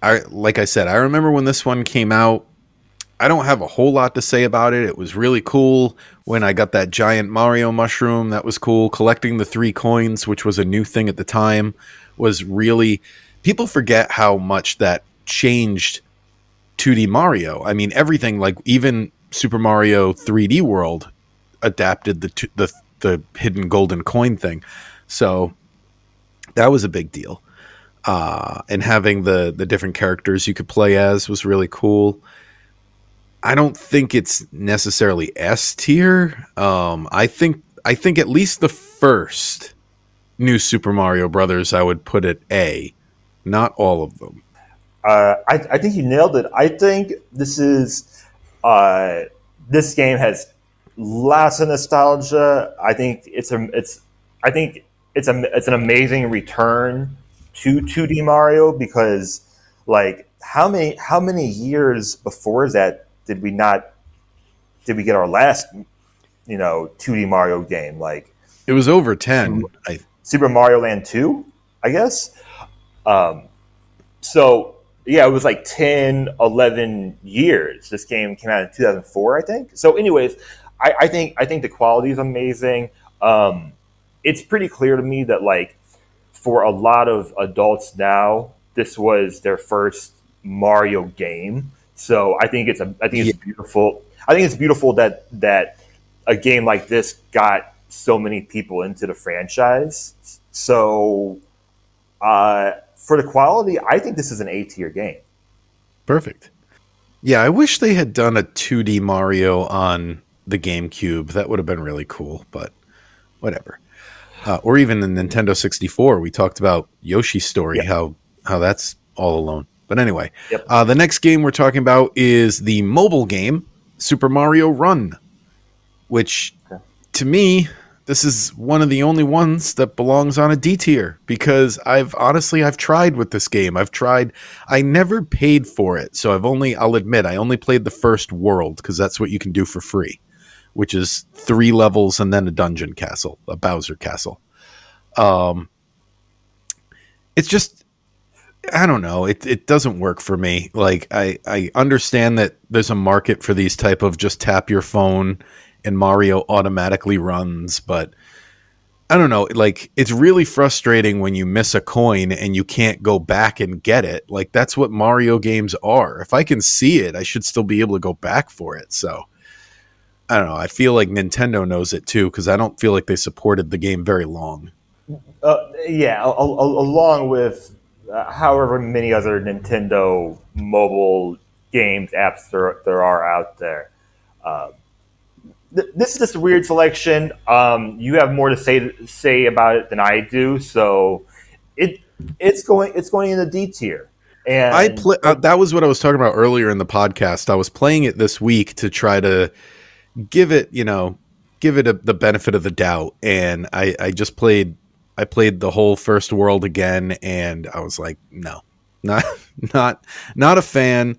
I like I said, I remember when this one came out. I don't have a whole lot to say about it. It was really cool when I got that giant Mario mushroom. That was cool. Collecting the three coins, which was a new thing at the time, was really. People forget how much that changed 2D Mario. I mean, everything like even Super Mario 3D World adapted the the the hidden golden coin thing. So that was a big deal. Uh, and having the the different characters you could play as was really cool. I don't think it's necessarily S tier. Um, I think I think at least the first new Super Mario Brothers I would put at A, not all of them. Uh, I, I, think you nailed it. I think this is uh, this game has lots of nostalgia. I think it's a it's I think it's a it's an amazing return to 2D Mario because like how many how many years before that did we not did we get our last you know 2D Mario game like it was over 10 Super, Super Mario Land 2 I guess um, so yeah, it was like 10, 11 years. This game came out in 2004, I think. So, anyways, I, I think I think the quality is amazing. Um, it's pretty clear to me that like for a lot of adults now, this was their first Mario game. So I think it's a I think it's yeah. beautiful. I think it's beautiful that that a game like this got so many people into the franchise. So uh, for the quality, I think this is an A tier game. Perfect. Yeah, I wish they had done a 2D Mario on the GameCube. That would have been really cool, but whatever. uh, or even the Nintendo 64. We talked about Yoshi's story, Yep. how how that's all alone. But anyway, Yep. uh, the next game we're talking about is the mobile game Super Mario Run, which Okay. to me this is one of the only ones that belongs on a D tier because I've honestly I've tried with this game. I've tried I never paid for it. So I've only I'll admit I only played the first world because that's what you can do for free, which is 3 levels and then a dungeon castle, a Bowser castle. Um it's just I don't know. It it doesn't work for me. Like I I understand that there's a market for these type of just tap your phone and Mario automatically runs, but I don't know. Like it's really frustrating when you miss a coin and you can't go back and get it. Like that's what Mario games are. If I can see it, I should still be able to go back for it. So I don't know. I feel like Nintendo knows it too because I don't feel like they supported the game very long. Uh, yeah, a- a- along with uh, however many other Nintendo mobile games apps there there are out there. Uh, th- this is just a weird selection. Um, you have more to say say about it than I do, so it it's going it's going in the D tier. And I play. Uh, that was what I was talking about earlier in the podcast. I was playing it this week to try to give it, you know, give it a, the benefit of the doubt, and I, I just played. I played the whole first world again, and I was like, no, not, not, not a fan.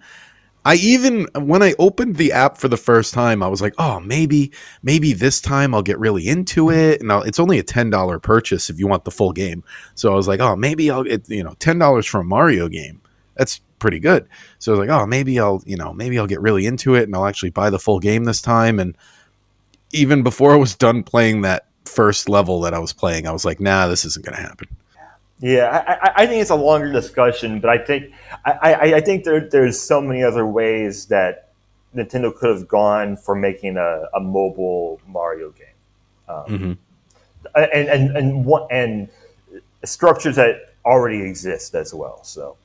I even when I opened the app for the first time, I was like, "Oh, maybe, maybe this time I'll get really into it." And I'll, it's only a ten dollar purchase if you want the full game. So I was like, "Oh, maybe I'll get you know ten dollars for a Mario game. That's pretty good." So I was like, "Oh, maybe I'll you know maybe I'll get really into it and I'll actually buy the full game this time." And even before I was done playing that first level that I was playing, I was like, "Nah, this isn't going to happen." Yeah, I, I- I think it's a longer discussion, but I think I, I, think there, there's so many other ways that Nintendo could have gone for making a, a mobile Mario game, um, hmm and and and what and structures that already exist as well. So,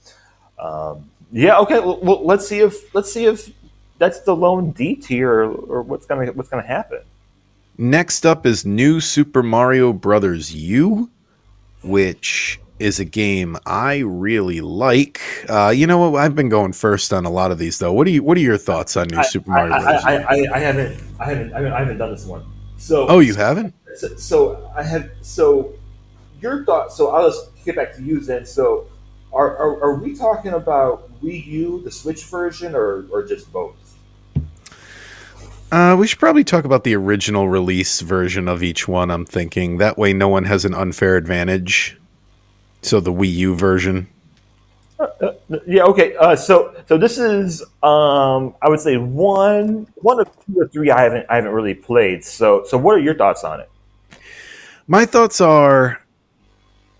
um, yeah, okay. Well, well, let's see if let's see if that's the lone D tier or, or what's gonna what's gonna happen. Next up is New Super Mario Brothers U, which is a game I really like. Uh, you know what? I've been going first on a lot of these, though. What do you What are your thoughts on New Super Mario I? I? I, I, I haven't I haven't I haven't I haven't done this one. So oh, you haven't? so, so I have so your thoughts. So I'll just get back to you then. So are, are, are we talking about Wii U, the Switch version, or or just both? Uh, we should probably talk about the original release version of each one. I'm thinking that way no one has an unfair advantage. So the Wii U version. Yeah. Okay. Uh, so so this is um, I would say one one of two or three I haven't I haven't really played. So so what are your thoughts on it? My thoughts are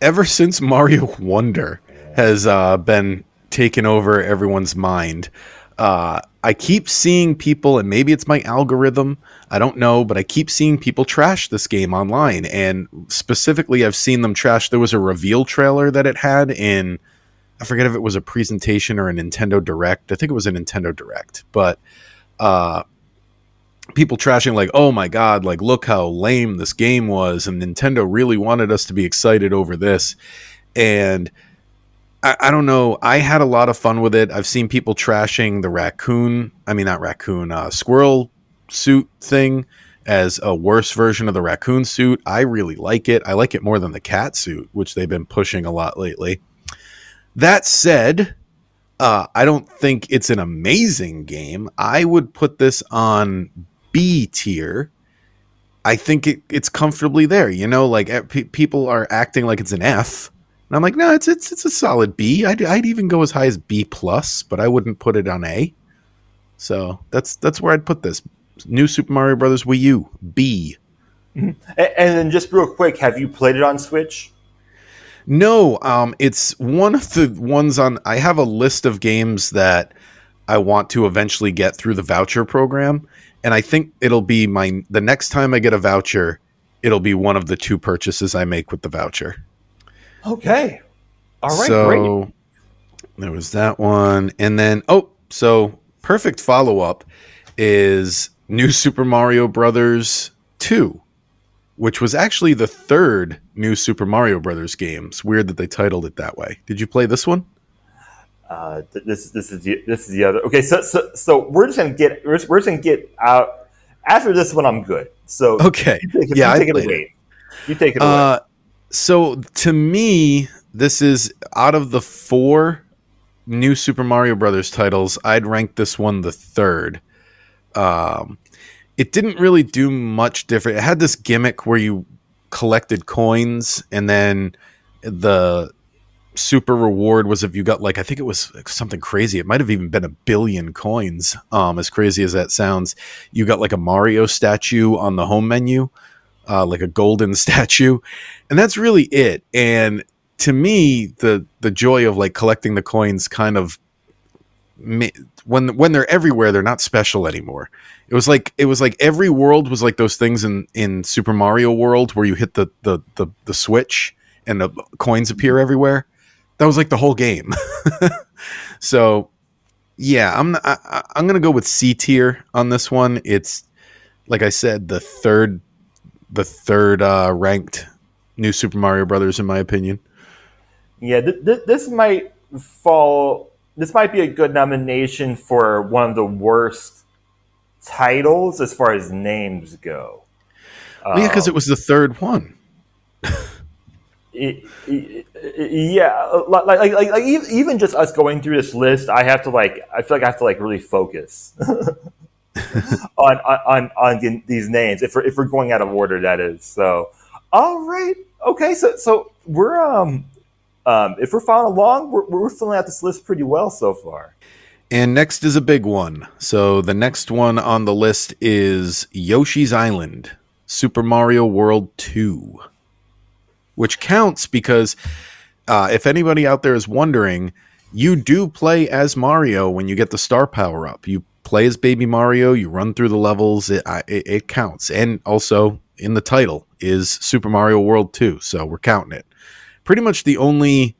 ever since Mario Wonder has uh, been taken over everyone's mind, uh, I keep seeing people, and maybe it's my algorithm, I don't know, but I keep seeing people trash this game online. And specifically, I've seen them trash. There was a reveal trailer that it had in, I forget if it was a presentation or a Nintendo Direct. I think it was a Nintendo Direct, but uh, people trashing like, "Oh my god, like look how lame this game was," and Nintendo really wanted us to be excited over this, and I, I don't know. I had a lot of fun with it. I've seen people trashing the raccoon. I mean, not raccoon, uh, squirrel suit thing as a worse version of the raccoon suit. I really like it. I like it more than the cat suit, which they've been pushing a lot lately. That said, uh, I don't think it's an amazing game. I would put this on B tier. I think it, it's comfortably there. You know, like eh, pe- people are acting like it's an F, and I'm like, no, it's it's it's a solid B. I'd, I'd even go as high as B plus, but I wouldn't put it on A. So that's that's where I'd put this. New Super Mario Brothers Wii U B. And, and then just real quick, have you played it on Switch? No, um, it's one of the ones on. I have a list of games that I want to eventually get through the voucher program, and I think it'll be my the next time I get a voucher, it'll be one of the two purchases I make with the voucher. Okay. All right. great. so there was that one, and then oh, so perfect follow up is New Super Mario Brothers two. which was actually the third new Super Mario Brothers game. It's weird that they titled it that way. Did you play this one? Uh, this this is the, this is the other. Okay, so so so we're just gonna get we're just, we're just gonna get out after this one. I'm good. So okay, you take, yeah, you take it away. It. You take it away. Uh, so to me, this is out of the four new Super Mario Brothers titles, I'd rank this one the third. Um, it didn't really do much different. It had this gimmick where you collected coins and then the super reward was if you got like I think it was something crazy. It might have even been a billion coins. Um, as crazy as that sounds, you got like a Mario statue on the home menu, uh, like a golden statue, and that's really it. And to me, the the joy of like collecting the coins kind of when when they're everywhere, they're not special anymore. It was like it was like every world was like those things in in Super Mario World where you hit the the the, the switch and the coins appear everywhere. That was like the whole game. so yeah, I'm I, I'm gonna go with C tier on this one. It's like I said, the third the third uh, ranked new Super Mario Brothers in my opinion. Yeah, th- th- this might fall. This might be a good nomination for one of the worst titles as far as names go. Well, yeah, because um, it was the third one. it, it, yeah, like, like, like, like, even just us going through this list, I have to like, I feel like I have to like really focus on, on, on these names if we're, if we're going out of order, that is. So, all right, okay, so so we're um um, if we're following along, we're, we're filling out this list pretty well so far. And next is a big one. So the next one on the list is Yoshi's Island, Super Mario World 2, which counts because uh, if anybody out there is wondering, you do play as Mario when you get the star power up. You play as Baby Mario, you run through the levels, it, it, it counts. And also in the title is Super Mario World 2, so we're counting it pretty much the only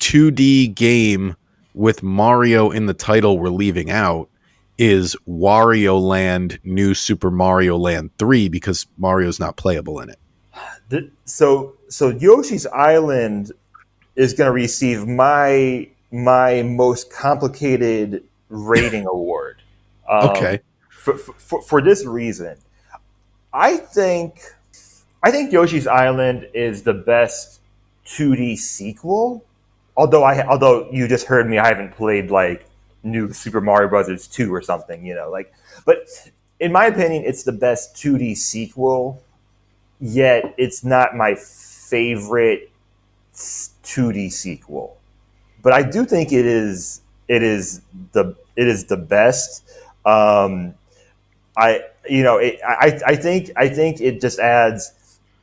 2D game with Mario in the title we're leaving out is Wario Land New Super Mario Land 3 because Mario's not playable in it. The, so so Yoshi's Island is going to receive my my most complicated rating award. Um, okay. For, for, for this reason, I think I think Yoshi's Island is the best 2D sequel. Although I, although you just heard me, I haven't played like new Super Mario Brothers 2 or something, you know, like, but in my opinion, it's the best 2D sequel. Yet it's not my favorite 2D sequel, but I do think it is. It is the it is the best. Um, I you know it, I I think I think it just adds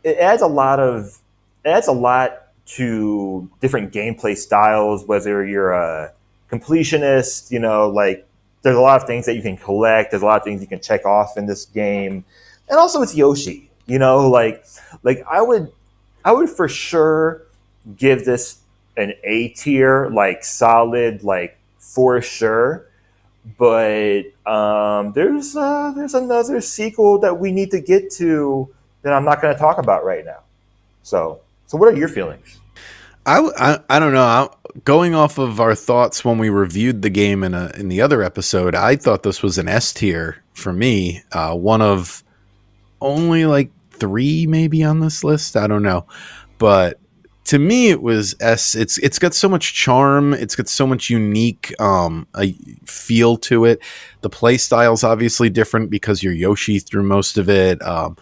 it adds a lot of it adds a lot to different gameplay styles, whether you're a completionist, you know, like there's a lot of things that you can collect, there's a lot of things you can check off in this game. And also it's Yoshi, you know, like like I would I would for sure give this an A tier, like solid, like for sure. But um, there's uh, there's another sequel that we need to get to that I'm not going to talk about right now. So, so what are your feelings? I, I, I don't know. I, going off of our thoughts when we reviewed the game in a in the other episode, I thought this was an S tier for me. Uh, one of only like three maybe on this list. I don't know, but to me it was S. It's it's got so much charm. It's got so much unique um a feel to it. The play style's obviously different because you're Yoshi through most of it. Um,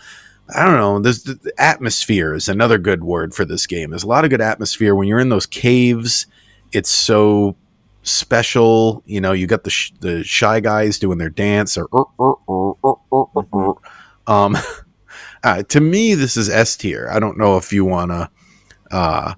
I don't know. There's the atmosphere is another good word for this game. There's a lot of good atmosphere when you're in those caves. It's so special. You know, you got the sh- the shy guys doing their dance or um. Uh, to me, this is S tier. I don't know if you wanna. Uh,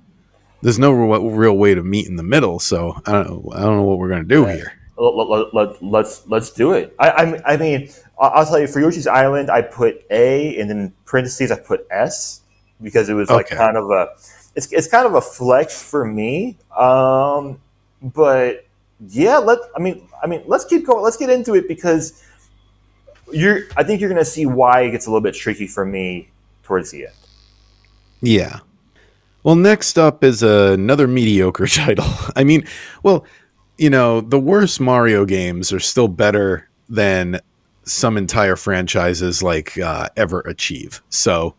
there's no real, real way to meet in the middle, so I don't know. I don't know what we're gonna do here. Let, let, let, let's let's do it. I, I, I mean, I'll tell you for Yoshi's Island, I put A, and then parentheses I put S because it was like okay. kind of a it's it's kind of a flex for me. Um, but yeah, let I mean I mean let's keep going. Let's get into it because you're I think you're gonna see why it gets a little bit tricky for me towards the end. Yeah. Well, next up is another mediocre title. I mean, well, you know, the worst Mario games are still better than some entire franchises like uh, ever achieve. So,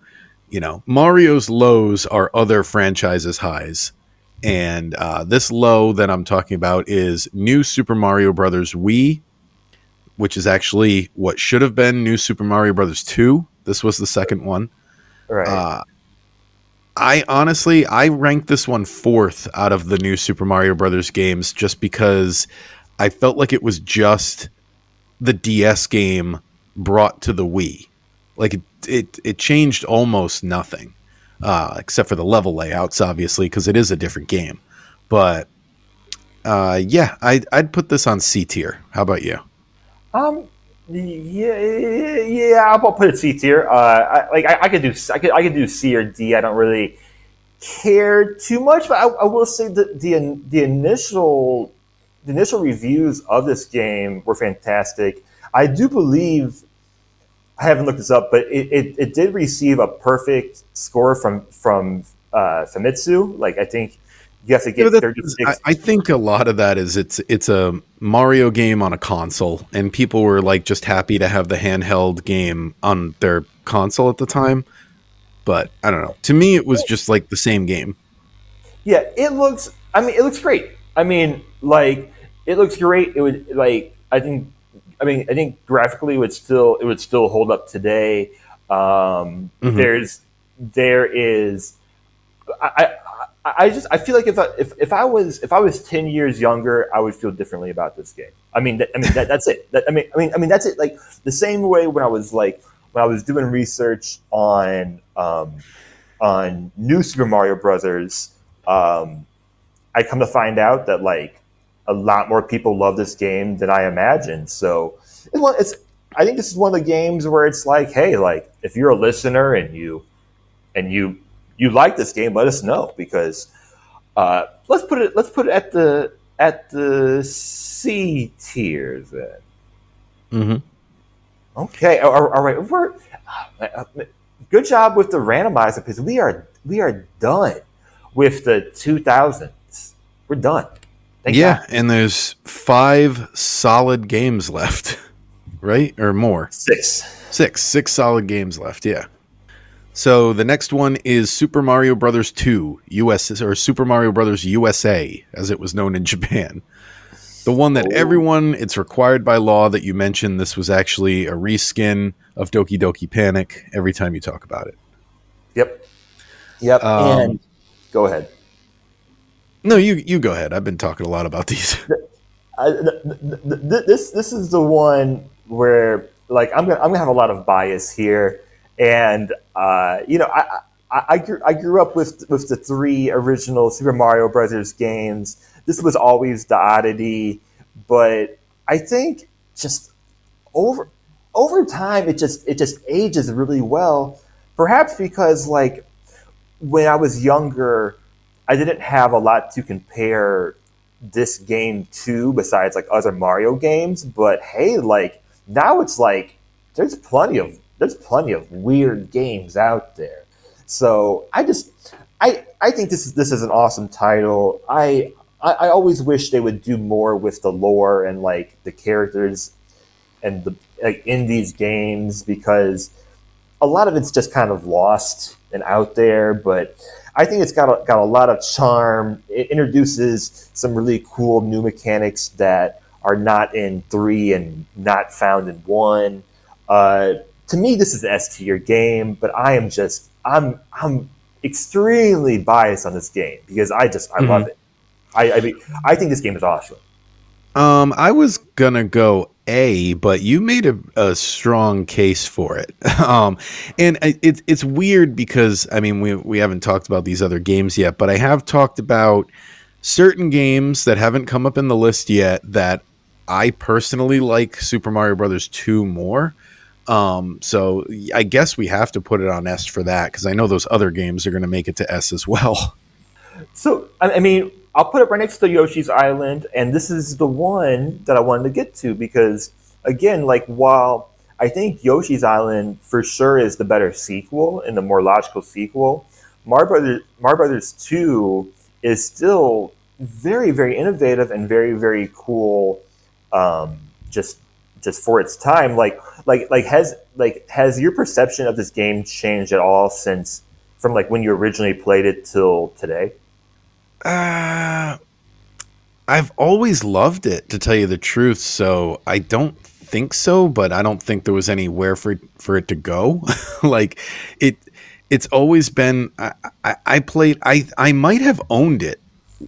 you know, Mario's lows are other franchises' highs. And uh, this low that I'm talking about is New Super Mario Brothers Wii, which is actually what should have been New Super Mario Brothers 2. This was the second one. Right. I honestly I ranked this one fourth out of the new Super Mario Brothers games just because I felt like it was just the DS game brought to the Wii. Like it it, it changed almost nothing. Uh, except for the level layouts, obviously, because it is a different game. But uh, yeah, I'd, I'd put this on C tier. How about you? Um, yeah, yeah, I'll put it C tier. Uh, I, like I, I, could do, I could, I could do C or D. I don't really care too much, but I, I will say that the the initial the initial reviews of this game were fantastic. I do believe I haven't looked this up, but it, it, it did receive a perfect score from from uh, Famitsu. Like I think to get you know, 36. I, I, think a lot of that is it's it's a Mario game on a console, and people were like just happy to have the handheld game on their console at the time. But I don't know. To me, it was just like the same game. Yeah, it looks. I mean, it looks great. I mean, like it looks great. It would like. I think. I mean, I think graphically, it would still it would still hold up today. Um, mm-hmm. There's there is. I, I just I feel like if I, if, if I was if I was ten years younger, I would feel differently about this game. I mean, I mean that, that's it. That, I mean, I mean, I mean that's it. Like the same way when I was like when I was doing research on um, on New Super Mario Brothers, um, I come to find out that like a lot more people love this game than I imagined. So it's, it's I think this is one of the games where it's like, hey, like if you're a listener and you and you you like this game, let us know because uh, let's put it let's put it at the at the C tier then. Mm-hmm. Okay, all, all right. We're uh, good job with the randomizer because we are we are done with the two thousands. We're done. Thank yeah, God. and there's five solid games left, right or more? Six. Six. Six solid games left. Yeah. So the next one is Super Mario Brothers 2 US or Super Mario Brothers USA as it was known in Japan. The one that oh. everyone it's required by law that you mention this was actually a reskin of Doki Doki Panic every time you talk about it. Yep. Yep. Um, and go ahead. No, you you go ahead. I've been talking a lot about these. I, this this is the one where like I'm gonna I'm gonna have a lot of bias here and uh, you know, I, I, I, grew, I grew up with with the three original Super Mario Brothers games. This was always the oddity, but I think just over over time, it just it just ages really well. Perhaps because like when I was younger, I didn't have a lot to compare this game to besides like other Mario games. But hey, like now it's like there's plenty of there's plenty of weird games out there. So I just I I think this is this is an awesome title. I I, I always wish they would do more with the lore and like the characters and the like in these games because a lot of it's just kind of lost and out there, but I think it's got a, got a lot of charm. It introduces some really cool new mechanics that are not in three and not found in one. Uh, to me, this is S tier game, but I am just I'm I'm extremely biased on this game because I just I mm-hmm. love it. I I, mean, I think this game is awesome. Um, I was gonna go A, but you made a, a strong case for it. um, and it's it's weird because I mean we we haven't talked about these other games yet, but I have talked about certain games that haven't come up in the list yet that I personally like Super Mario Brothers 2 more. Um, so I guess we have to put it on S for that because I know those other games are going to make it to S as well. So I mean, I'll put it right next to Yoshi's Island, and this is the one that I wanted to get to because again, like while I think Yoshi's Island for sure is the better sequel and the more logical sequel. Mar Brothers, Mario Brothers 2 is still very, very innovative and very, very cool. Um, just, just for its time, like, like, like has like has your perception of this game changed at all since from like when you originally played it till today? Uh, I've always loved it, to tell you the truth. So I don't think so, but I don't think there was anywhere for for it to go. like it, it's always been. I, I, I played. I I might have owned it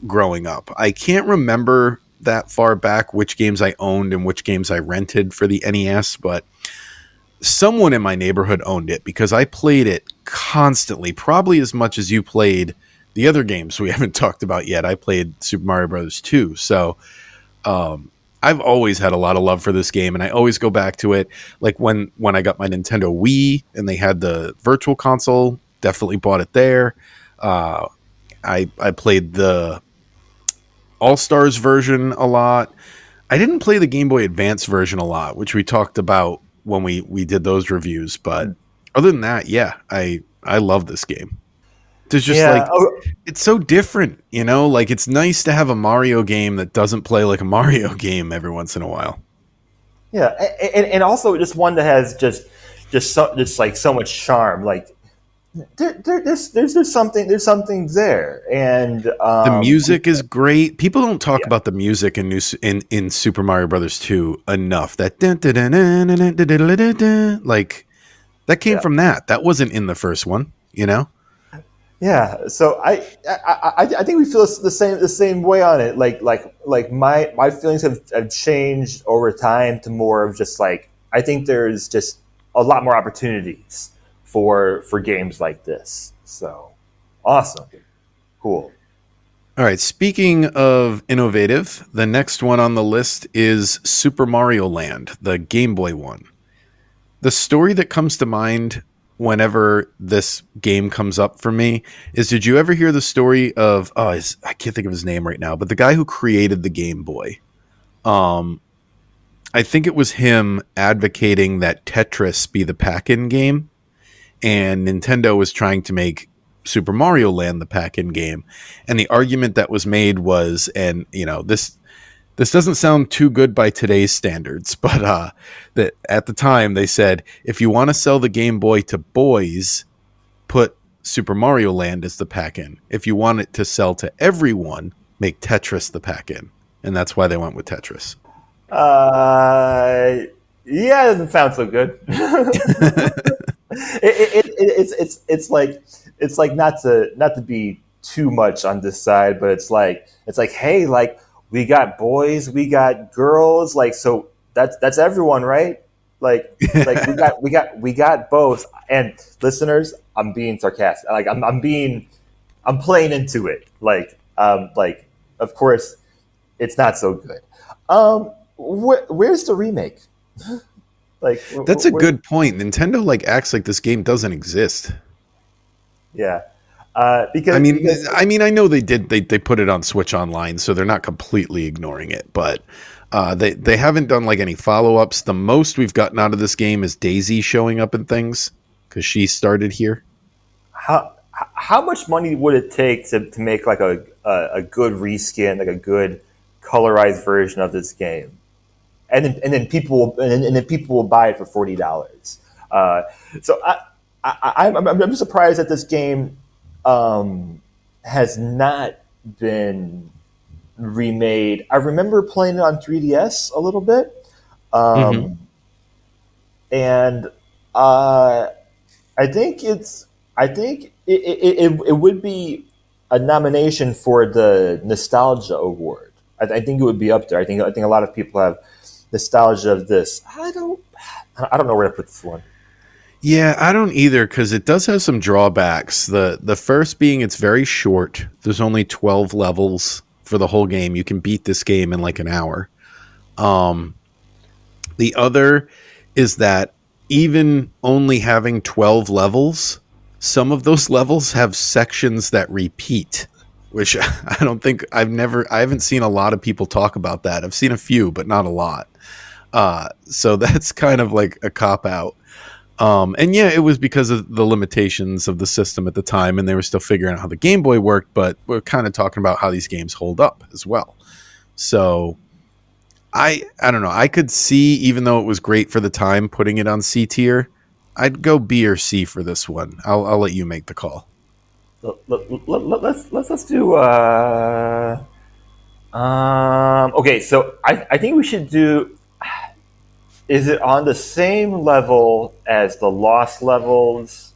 growing up. I can't remember that far back which games I owned and which games I rented for the NES, but someone in my neighborhood owned it because I played it constantly, probably as much as you played the other games we haven't talked about yet. I played Super Mario Brothers 2. So um, I've always had a lot of love for this game and I always go back to it. Like when when I got my Nintendo Wii and they had the virtual console, definitely bought it there. Uh, I I played the All Stars version a lot. I didn't play the Game Boy Advance version a lot, which we talked about when we we did those reviews. But other than that, yeah, I I love this game. There's just yeah. like oh. it's so different, you know. Like it's nice to have a Mario game that doesn't play like a Mario game every once in a while. Yeah, and, and also just one that has just just so, just like so much charm. Like there, there, there's, there's there's something there's something there, and um, the music is great. People don't talk yeah. about the music in new in in Super Mario Brothers two enough. That like that came yeah. from that. That wasn't in the first one, you know. Yeah, so I, I I think we feel the same the same way on it. Like like like my my feelings have, have changed over time to more of just like I think there's just a lot more opportunities for for games like this. So awesome, cool. All right. Speaking of innovative, the next one on the list is Super Mario Land, the Game Boy one. The story that comes to mind whenever this game comes up for me is did you ever hear the story of oh I can't think of his name right now but the guy who created the Game Boy um I think it was him advocating that Tetris be the pack-in game and Nintendo was trying to make Super Mario Land the pack-in game and the argument that was made was and you know this this doesn't sound too good by today's standards, but uh, that at the time they said if you want to sell the Game Boy to boys, put Super Mario Land as the pack-in. If you want it to sell to everyone, make Tetris the pack-in, and that's why they went with Tetris. Uh, yeah, it doesn't sound so good. it, it, it, it's it's it's like it's like not to not to be too much on this side, but it's like it's like hey, like we got boys, we got girls, like so that's that's everyone, right? Like like we got we got we got both. And listeners, I'm being sarcastic. Like I'm I'm being I'm playing into it. Like um like of course it's not so good. Um wh- where's the remake? Like That's a good point. Nintendo like acts like this game doesn't exist. Yeah. Uh, because I mean, because, I mean, I know they did. They they put it on Switch Online, so they're not completely ignoring it. But uh, they they haven't done like any follow ups. The most we've gotten out of this game is Daisy showing up in things because she started here. How how much money would it take to, to make like a, a, a good reskin, like a good colorized version of this game? And then, and then people will, and then, and then people will buy it for forty dollars. Uh, so I, I, I'm, I'm surprised that this game um, has not been remade. I remember playing it on 3DS a little bit, um, mm-hmm. and uh, I think it's. I think it, it, it, it, would be a nomination for the nostalgia award. I, I, think it would be up there. I think I think a lot of people have nostalgia of this. I don't. I don't know where to put this one. Yeah, I don't either because it does have some drawbacks. the The first being it's very short. There's only twelve levels for the whole game. You can beat this game in like an hour. Um, the other is that even only having twelve levels, some of those levels have sections that repeat, which I don't think I've never I haven't seen a lot of people talk about that. I've seen a few, but not a lot. Uh, so that's kind of like a cop out. Um, and yeah, it was because of the limitations of the system at the time, and they were still figuring out how the Game Boy worked. But we're kind of talking about how these games hold up as well. So I I don't know. I could see, even though it was great for the time, putting it on C tier. I'd go B or C for this one. I'll I'll let you make the call. Let, let, let, let's let's let's do. Uh, um, okay, so I I think we should do. Is it on the same level as the Lost levels?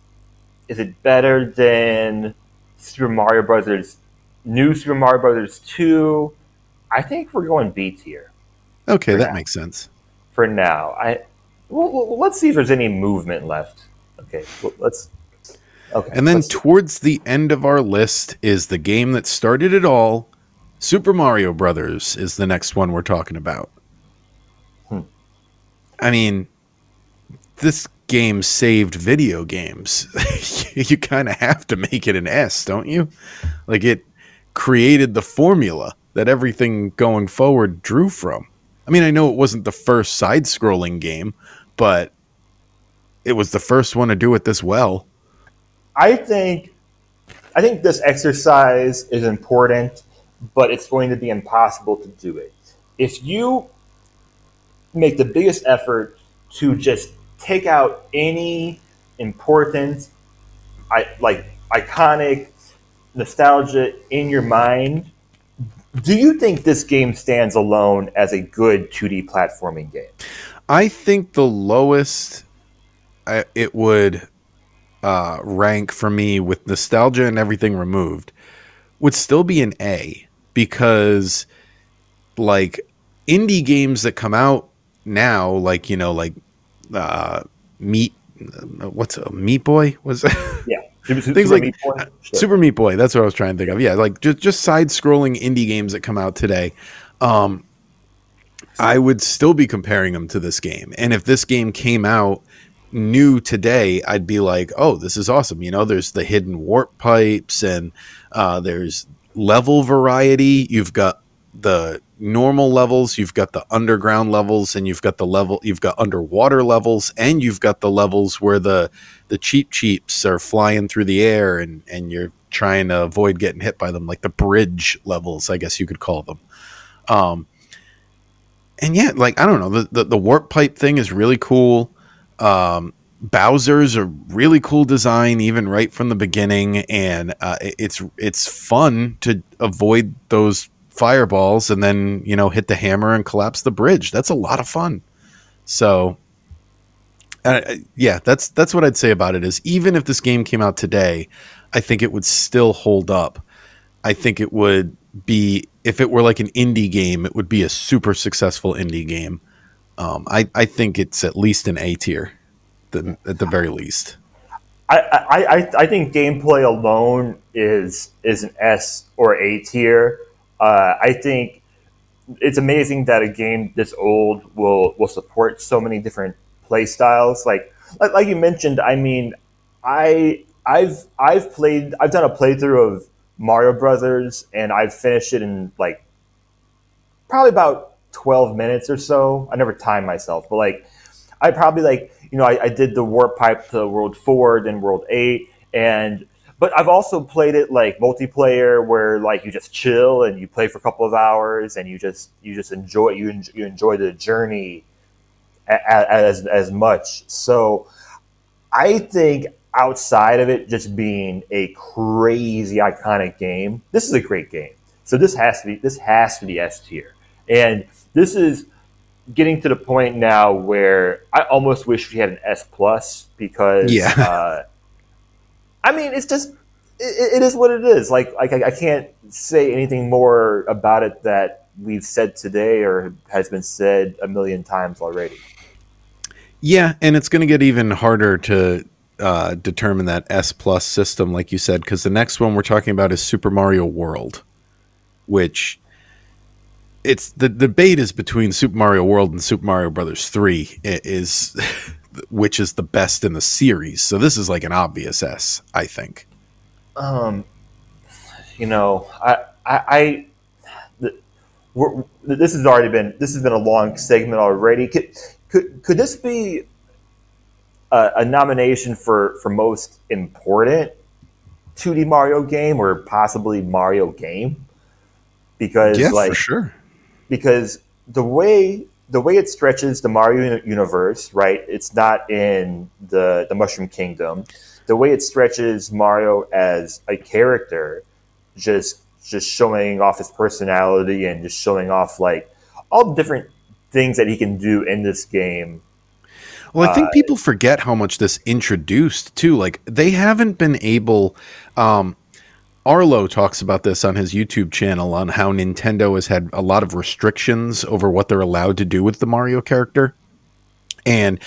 Is it better than Super Mario Brothers, New Super Mario Brothers Two? I think we're going B tier. Okay, that now. makes sense. For now, I well, let's see if there's any movement left. Okay, well, let's. Okay, and then towards the end of our list is the game that started it all. Super Mario Brothers is the next one we're talking about. Hmm. I mean, this game saved video games. you kind of have to make it an S, don't you? Like it created the formula that everything going forward drew from. I mean, I know it wasn't the first side scrolling game, but it was the first one to do it this well. I think I think this exercise is important, but it's going to be impossible to do it. If you make the biggest effort to just take out any important I like iconic nostalgia in your mind, do you think this game stands alone as a good 2D platforming game? I think the lowest uh, it would uh, rank for me with nostalgia and everything removed would still be an A because like indie games that come out now, like you know, like uh, Meat, uh, what's a Meat Boy was yeah. Things Super like Meat Boy? Sure. Super Meat Boy. That's what I was trying to think of. Yeah, like just just side scrolling indie games that come out today. Um, I would still be comparing them to this game. And if this game came out new today, I'd be like, oh, this is awesome. You know, there's the hidden warp pipes and uh, there's level variety. You've got the normal levels, you've got the underground levels, and you've got the level, you've got underwater levels, and you've got the levels where the the Cheep Cheeps are flying through the air and and you're trying to avoid getting hit by them, like the bridge levels, I guess you could call them. Um, and yeah, like I don't know, the, the, the warp pipe thing is really cool. Um, Bowser's a really cool design, even right from the beginning, and uh, it's it's fun to avoid those fireballs and then you know hit the hammer and collapse the bridge. That's a lot of fun. So, uh, yeah, that's that's what I'd say about it. Is even if this game came out today, I think it would still hold up. I think it would be if it were like an indie game, it would be a super successful indie game. Um, I I think it's at least an A tier, at the very least. I, I, I think gameplay alone is is an S or A tier. Uh, I think it's amazing that a game this old will will support so many different play styles. Like like, like you mentioned, I mean, I I've I've played I've done a playthrough of Mario Brothers, and I've finished it in like probably about 12 minutes or so. I never timed myself, but like I probably like you know I, I did the warp pipe to World Four, then World Eight, and but I've also played it like multiplayer where like you just chill and you play for a couple of hours and you just you just enjoy you you enjoy the journey as as much. So I think outside of it just being a crazy iconic game, this is a great game. So this has to be this has to be S tier, and this is getting to the point now where I almost wish we had an S plus because yeah. Uh, I mean, it's just it, it is what it is. Like like I, I can't say anything more about it that we've said today or has been said a million times already. Yeah, and it's going to get even harder to uh, determine that S plus system, like you said, because the next one we're talking about is Super Mario World, which it's the debate is between Super Mario World and Super Mario Brothers Three is which is the best in the series. So this is like an obvious S, I think. Um, you know, I I, I the, this has already been this has been a long segment already. Could could, could this be a, a nomination for for most important 2D Mario game or possibly Mario game? Because yeah, like for sure. Because the way the way it stretches the Mario universe, right? It's not in the the Mushroom Kingdom. The way it stretches Mario as a character, just just showing off his personality and just showing off like all the different things that he can do in this game. Well, I think uh, people forget how much this introduced too. Like they haven't been able. Um, Arlo talks about this on his YouTube channel on how Nintendo has had a lot of restrictions over what they're allowed to do with the Mario character. And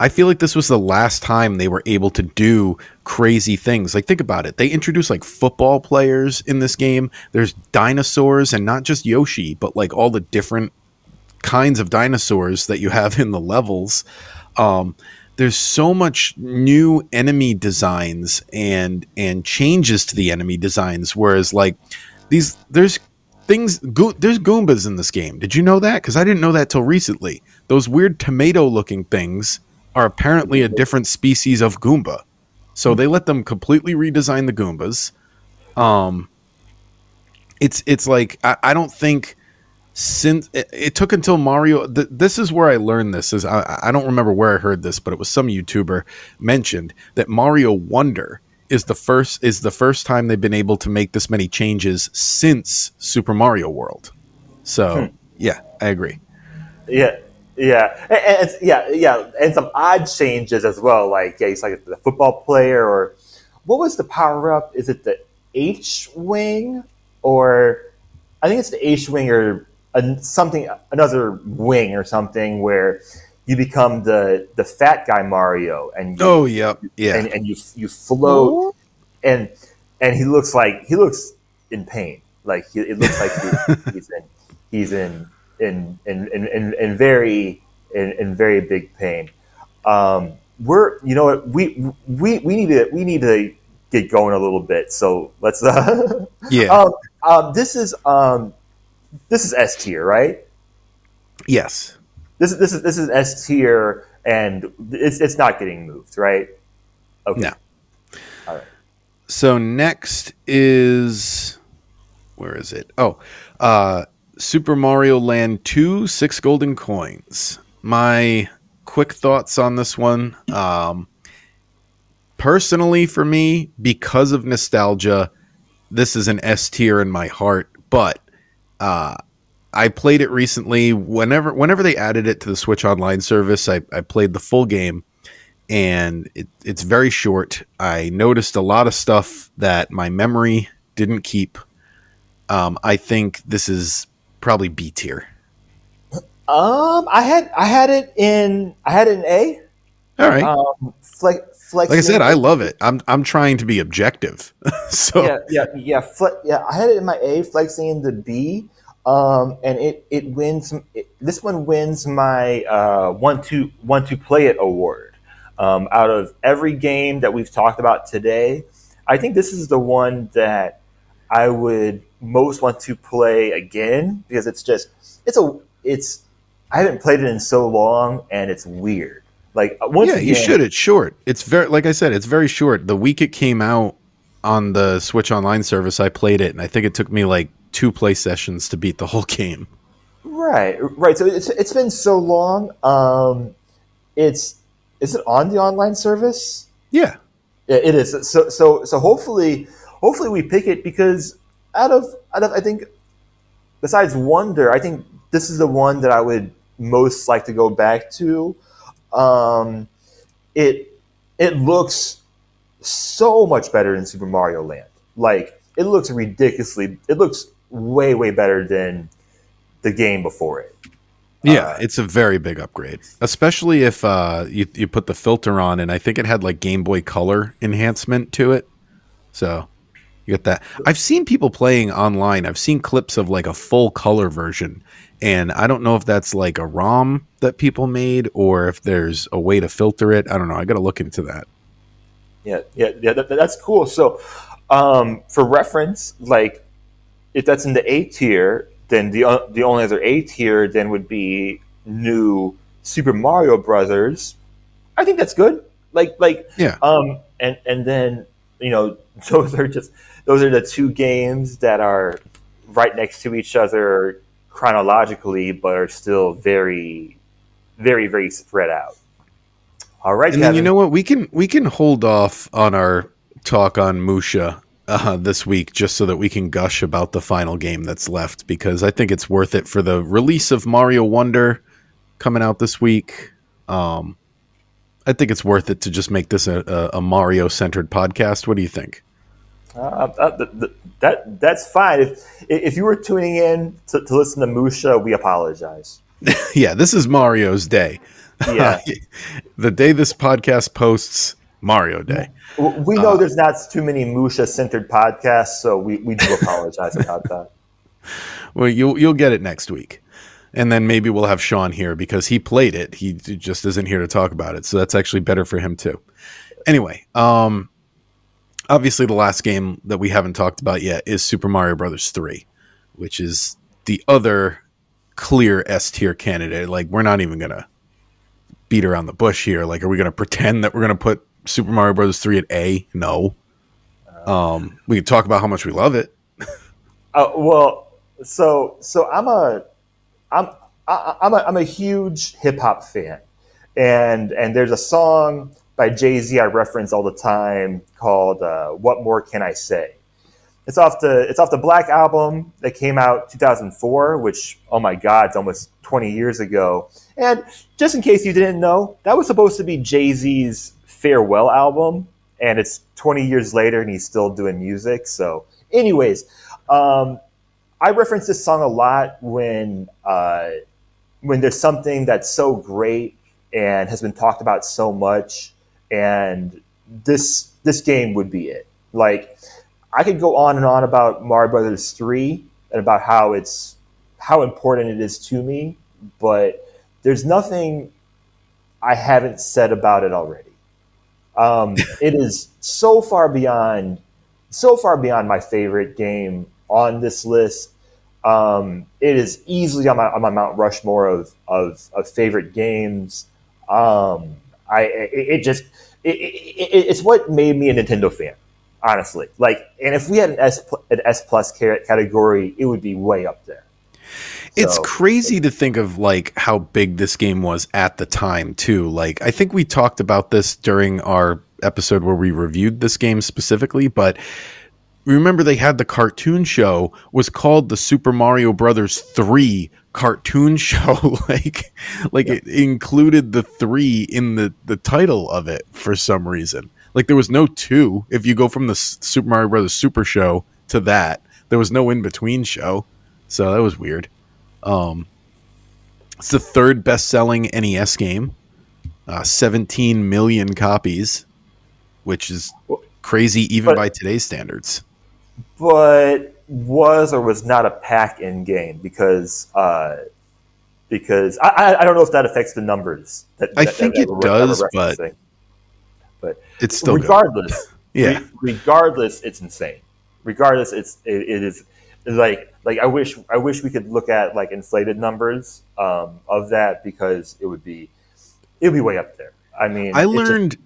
I feel like this was the last time they were able to do crazy things. Like, think about it. They introduced like football players in this game. There's dinosaurs, and not just Yoshi, but like all the different kinds of dinosaurs that you have in the levels. Um, there's so much new enemy designs and and changes to the enemy designs. Whereas like these, there's things. Go, there's Goombas in this game. Did you know that? Because I didn't know that till recently. Those weird tomato-looking things are apparently a different species of Goomba. So they let them completely redesign the Goombas. Um, it's it's like I, I don't think since it, it, took until Mario. Th- this is where I learned this. Is I, I don't remember where I heard this, but it was some YouTuber mentioned that Mario Wonder is the first is the first time they've been able to make this many changes since Super Mario World. So hmm. yeah, I agree. Yeah, yeah, and, and, yeah, yeah, and some odd changes as well. Like yeah, he's like the football player, or what was the power up? Is it the H wing, or I think it's the H wing or a, something another wing or something where you become the the fat guy Mario and you, oh yeah yeah. and, and you you float and and he looks like he looks in pain. Like he, it looks like he, he's in he's in in in in, in, in very in, in, very big pain. Um, we're you know what we we we need to we need to get going a little bit. So let's uh, yeah. um, um, this is um this is S tier, right? Yes. This is this is this is S tier, and it's it's not getting moved, right? Okay. No. All right. So next is where is it? Oh, uh, Super Mario Land Two: Six Golden Coins. My quick thoughts on this one. Um, personally, for me, because of nostalgia, this is an S tier in my heart. But uh, I played it recently. Whenever whenever they added it to the Switch Online service, I, I played the full game, and it, it's very short. I noticed a lot of stuff that my memory didn't keep. Um, I think this is probably B tier. Um, I had I had it in I had it in A. All right. Um, flex, like I said, I love it. I'm I'm trying to be objective. so yeah, yeah, yeah, fle- yeah. I had it in my A, flexing in the B, um, and it it wins. It, this one wins my uh, one to one to play it award. Um, out of every game that we've talked about today, I think this is the one that I would most want to play again because it's just it's a it's I haven't played it in so long and it's weird. Like uh, once yeah, again, you should. It's short. It's very like I said. It's very short. The week it came out on the Switch Online service, I played it, and I think it took me like two play sessions to beat the whole game. Right, right. So it's it's been so long. Um, it's is it on the online service? Yeah, yeah, it is. So so so hopefully hopefully we pick it because out of out of I think besides Wonder, I think this is the one that I would most like to go back to um, it it looks so much better in Super Mario Land. Like it looks ridiculously. It looks way way better than the game before it. Yeah, uh, it's a very big upgrade, especially if uh, you you put the filter on, and I think it had like Game Boy Color enhancement to it. So you get that. I've seen people playing online. I've seen clips of like a full color version, and I don't know if that's like a ROM that people made or if there's a way to filter it. I don't know. I got to look into that. Yeah, yeah, yeah. That, that's cool. So, um, for reference, like if that's in the A tier, then the uh, the only other A tier then would be new Super Mario Brothers. I think that's good. Like like Yeah. um and and then you know those are just those are the two games that are right next to each other chronologically, but are still very very very spread out. All right, And then you know what? We can we can hold off on our talk on Musha uh, this week just so that we can gush about the final game that's left because I think it's worth it for the release of Mario Wonder coming out this week. Um, I think it's worth it to just make this a, a, a Mario centered podcast. What do you think? Uh, uh, th- th- that that's fine. If if you were tuning in to, to listen to Musha, we apologize. yeah, this is Mario's day. Yeah, the day this podcast posts, Mario Day. We know there's not too many Musha centered podcasts, so we, we do apologize about that. Well, you'll you'll get it next week, and then maybe we'll have Sean here because he played it. He just isn't here to talk about it, so that's actually better for him too. Anyway, um, obviously the last game that we haven't talked about yet is Super Mario Brothers three, which is the other clear S tier candidate. Like we're not even gonna beat around the bush here. Like, are we gonna pretend that we're gonna put Super Mario Brothers three at A? No. Um, we can talk about how much we love it. Uh, well, so so I'm a I'm I, I'm a I'm a huge hip hop fan, and and there's a song by Jay Z I reference all the time called uh, "What More Can I Say." It's off the it's off the Black album that came out 2004, which oh my god, it's almost 20 years ago. And just in case you didn't know, that was supposed to be Jay Z's farewell album, and it's 20 years later, and he's still doing music. So, anyways, um, I reference this song a lot when uh, when there's something that's so great and has been talked about so much, and this this game would be it. Like I could go on and on about Mario Brothers three and about how it's how important it is to me, but there's nothing I haven't said about it already. Um, it is so far beyond so far beyond my favorite game on this list. Um, it is easily on my, on my Mount Rushmore of, of, of favorite games. Um, I it, it just it, it, it's what made me a Nintendo fan, honestly. Like, and if we had an S an S plus category, it would be way up there. It's So- crazy to think of like how big this game was at the time too. Like I think we talked about this during our episode where we reviewed this game specifically, but remember they had the cartoon show was called the Super Mario Brothers 3 cartoon show like like it included the 3 in the the title of it for some reason. Like there was no 2 if you go from the Super Mario Brothers Super show to that. There was no in between show. So that was weird. Um, it's the third best-selling NES game, uh, 17 million copies, which is crazy even But- by today's standards. but was or was not a pack in game because uh, because I, I don't know if that affects the numbers. That, I that- think that it does, but referencing. It's still regardless, Yeah. re- regardless, it's insane. Regardless, it's it, it is like like I wish I wish we could look at like inflated numbers um, of that because it would be it would be way up there. I mean, I it just- learned.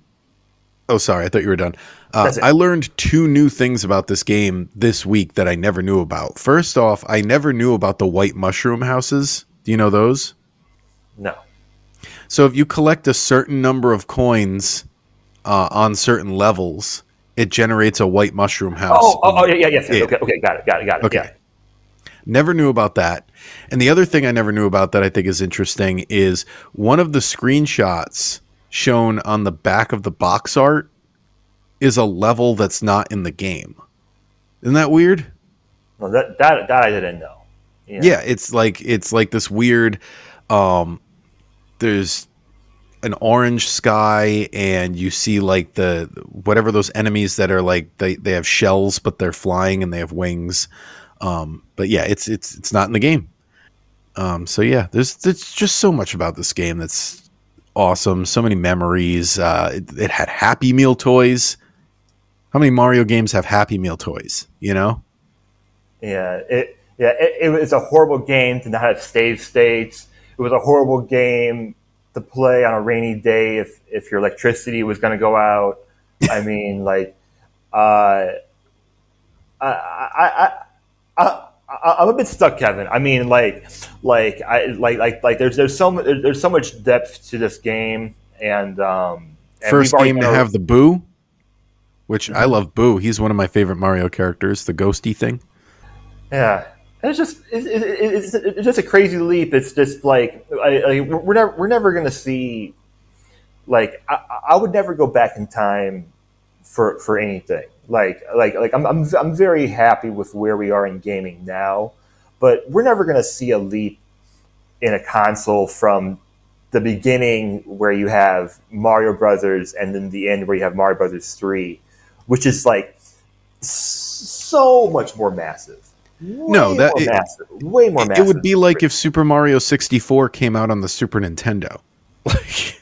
Oh, sorry. I thought you were done. Uh, I learned two new things about this game this week that I never knew about. First off, I never knew about the white mushroom houses. Do you know those? no. So if you collect a certain number of coins uh, on certain levels, it generates a white mushroom house. Oh, oh, oh, yeah, yeah, yes. Yeah. Okay, okay, got it, got it, got it. Okay. Yeah. Never knew about that. And the other thing I never knew about that I think is interesting is one of the screenshots shown on the back of the box art is a level that's not in the game. Isn't that weird? No, that, that that I didn't know. Yeah, it's like it's like this weird um there's an orange sky and you see like the whatever those enemies that are like they, they have shells but they're flying and they have wings. Um but yeah, it's it's it's not in the game. Um so yeah, there's there's just so much about this game that's awesome. So many memories. Uh it, it had happy meal toys. How many Mario games have happy meal toys, you know? Yeah, it yeah, it, it was a horrible game to not have save states. It was a horrible game to play on a rainy day if if your electricity was going to go out. I mean, like, uh, I, I, I, I, am a bit stuck, Kevin. I mean, like, like, I like, like, like. There's there's so much there's so much depth to this game, and um, and first game to have the Boo, which I love. Boo, he's one of my favorite Mario characters. The ghosty thing. Yeah, it's just it's, it's, it's, just a crazy leap. It's just like I, I, we're never we're never gonna see. Like I, I would never go back in time for for anything. Like like like I'm I'm I'm very happy with where we are in gaming now, but we're never gonna see a leap in a console from the beginning where you have Mario Brothers and then the end where you have Mario Brothers 3, which is like so much more massive no, that it, massive, way more. Massive. It would be like if Super Mario sixty four came out on the Super Nintendo. Like,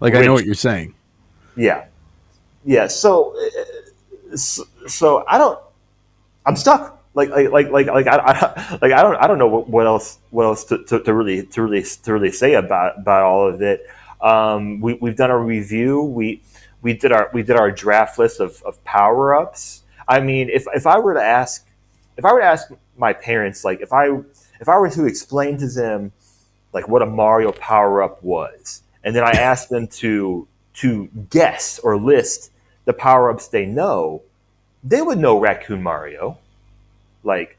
like Which, I know what you're saying. Yeah, yeah. So, so, so I don't. I'm stuck. Like, like, like, like, like I, I like, I don't, I don't know what, what else, what else to, to, to, really, to really, to really say about about all of it. Um, we, we've done a review. We, we did our, we did our draft list of, of power ups. I mean, if if I were to ask if I were to ask my parents, like if I if I were to explain to them like what a Mario power up was, and then I asked them to to guess or list the power ups they know, they would know Raccoon Mario, like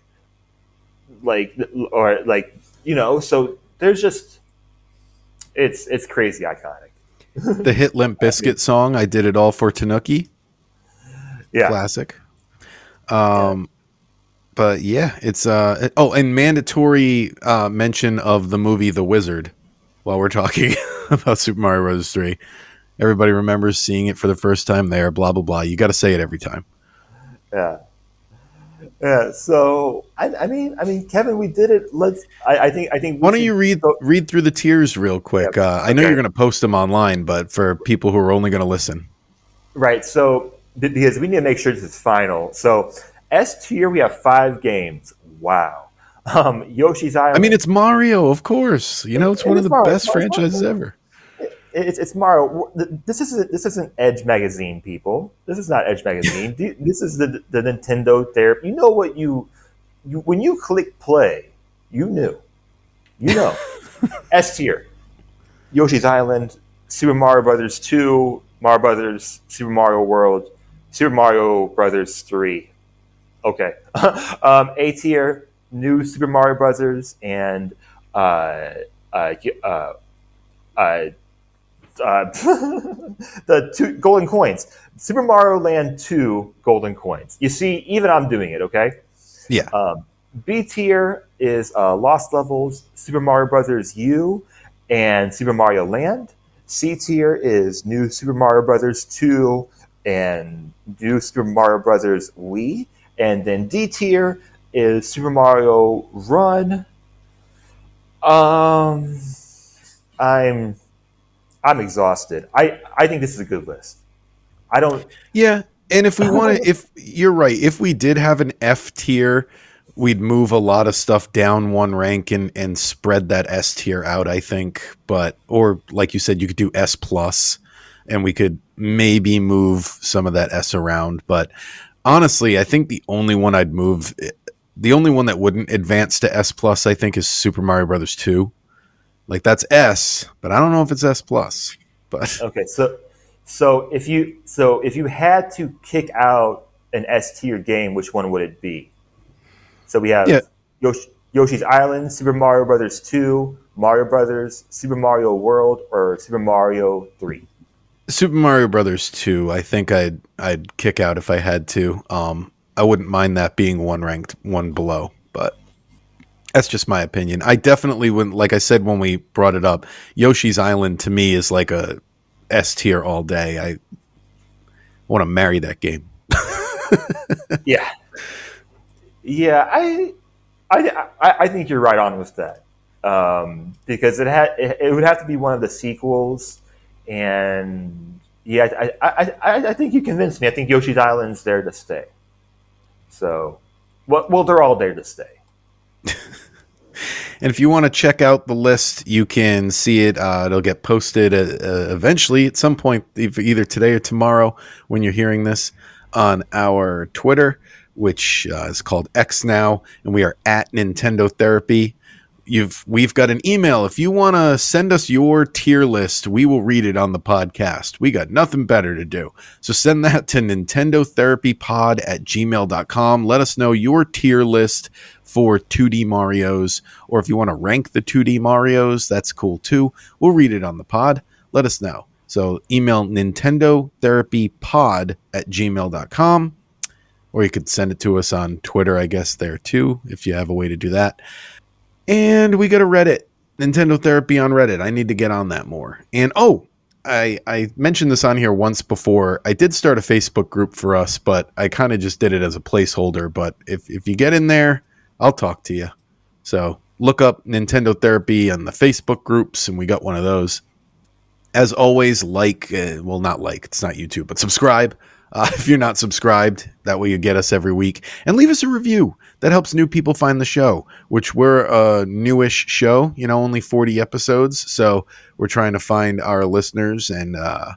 like or like you know. So there's just it's it's crazy iconic. the hit Limp Bizkit song, I did it all for Tanuki. Yeah, classic. Um, but yeah, it's uh oh, and mandatory uh, mention of the movie The Wizard while we're talking about Super Mario Bros. Three. Everybody remembers seeing it for the first time there. Blah blah blah. You got to say it every time. Yeah. Yeah. So I, I, mean, I mean, Kevin, we did it. Let's. I, I think. I think. Why don't you read go, read through the tiers real quick? Yeah, uh, I know you're going to post them online, but for people who are only going to listen. Right. So because we need to make sure this is final. So S tier, we have five games. Wow. Um, Yoshi's Island. I mean, it's Mario, of course. You know, it's it one of the Mario. best franchises ever. It's, it's Mario. This isn't this isn't Edge magazine, people. This is not Edge magazine. this is the the Nintendo therapy. You know what you, you when you click play, you knew, you know. S tier, Yoshi's Island, Super Mario Brothers two, Mario Brothers, Super Mario World, Super Mario Brothers three, Okay. um, A tier, new Super Mario Brothers and uh, uh, uh, uh, uh the two golden coins. Super Mario Land 2 golden coins. You see, even I'm doing it, okay? Yeah. Um, B tier is uh, Lost Levels, Super Mario Brothers U, and Super Mario Land. C tier is New Super Mario Brothers 2 and New Super Mario Brothers Wii. And then D tier is Super Mario Run. Um, I'm I'm exhausted. I I think this is a good list. I don't. Yeah, and if we want to, if you're right, if we did have an F tier, we'd move a lot of stuff down one rank and and spread that S tier out. I think, but or like you said, you could do S plus, and we could maybe move some of that S around. But honestly, I think the only one I'd move, eh, the only one that wouldn't advance to S plus, I think, is Super Mario Brothers two. Like that's S, but I don't know if it's S plus. But okay, so so if you so if you had to kick out an S tier game, which one would it be? So we have yeah. Yoshi, Yoshi's Island, Super Mario Brothers two, Mario Brothers, Super Mario World, or Super Mario three. Super Mario Brothers 2, I think I'd I'd kick out if I had to. Um, I wouldn't mind that being one ranked, one below, but that's just my opinion. I definitely wouldn't, like I said when we brought it up, Yoshi's Island to me is like a S tier all day. I want to marry that game. yeah, yeah. I, I, I think you're right on with that um, because it had it, it would have to be one of the sequels and yeah, I, I, I, I think you convinced me. I think Yoshi's Island's there to stay. So, well, well, they're all there to stay. And if you want to check out the list, you can see it. Uh, it'll get posted uh, uh, eventually at some point, either today or tomorrow when you're hearing this on our Twitter, which uh, is called X now, and we are at Nintendo Therapy you've we've got an email. If you want to send us your tier list, we will read it on the podcast. We got nothing better to do. So send that to Nintendo Therapy Pod at gmail.com. Let us know your tier list for 2D Marios, or if you want to rank the 2D Marios, that's cool too. We'll read it on the pod. Let us know. So email Nintendo Therapy Pod at gmail.com. Or you could send it to us on Twitter, I guess, there too, if you have a way to do that. And we got a Reddit, Nintendo Therapy on Reddit. I need to get on that more. And oh, I I mentioned this on here once before. I did start a Facebook group for us, but I kind of just did it as a placeholder. But if if you get in there, I'll talk to you. So look up Nintendo Therapy on the Facebook groups, and we got one of those. As always, like, uh, well, not like, it's not YouTube, but subscribe uh, if you're not subscribed. That way you get us every week. And leave us a review. That helps new people find the show, which we're a newish show, you know, only 40 episodes. So we're trying to find our listeners and uh,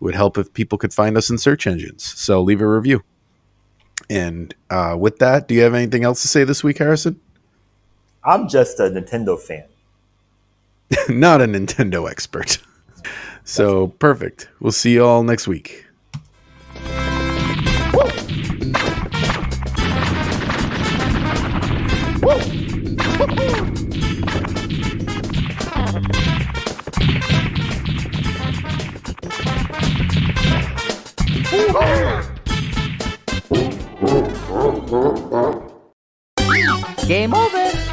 would help if people could find us in search engines. So leave a review. And uh, with that, do you have anything else to say this week, Harrison? I'm just a Nintendo fan. Not a Nintendo expert. so perfect. We'll see you all next week. Game over.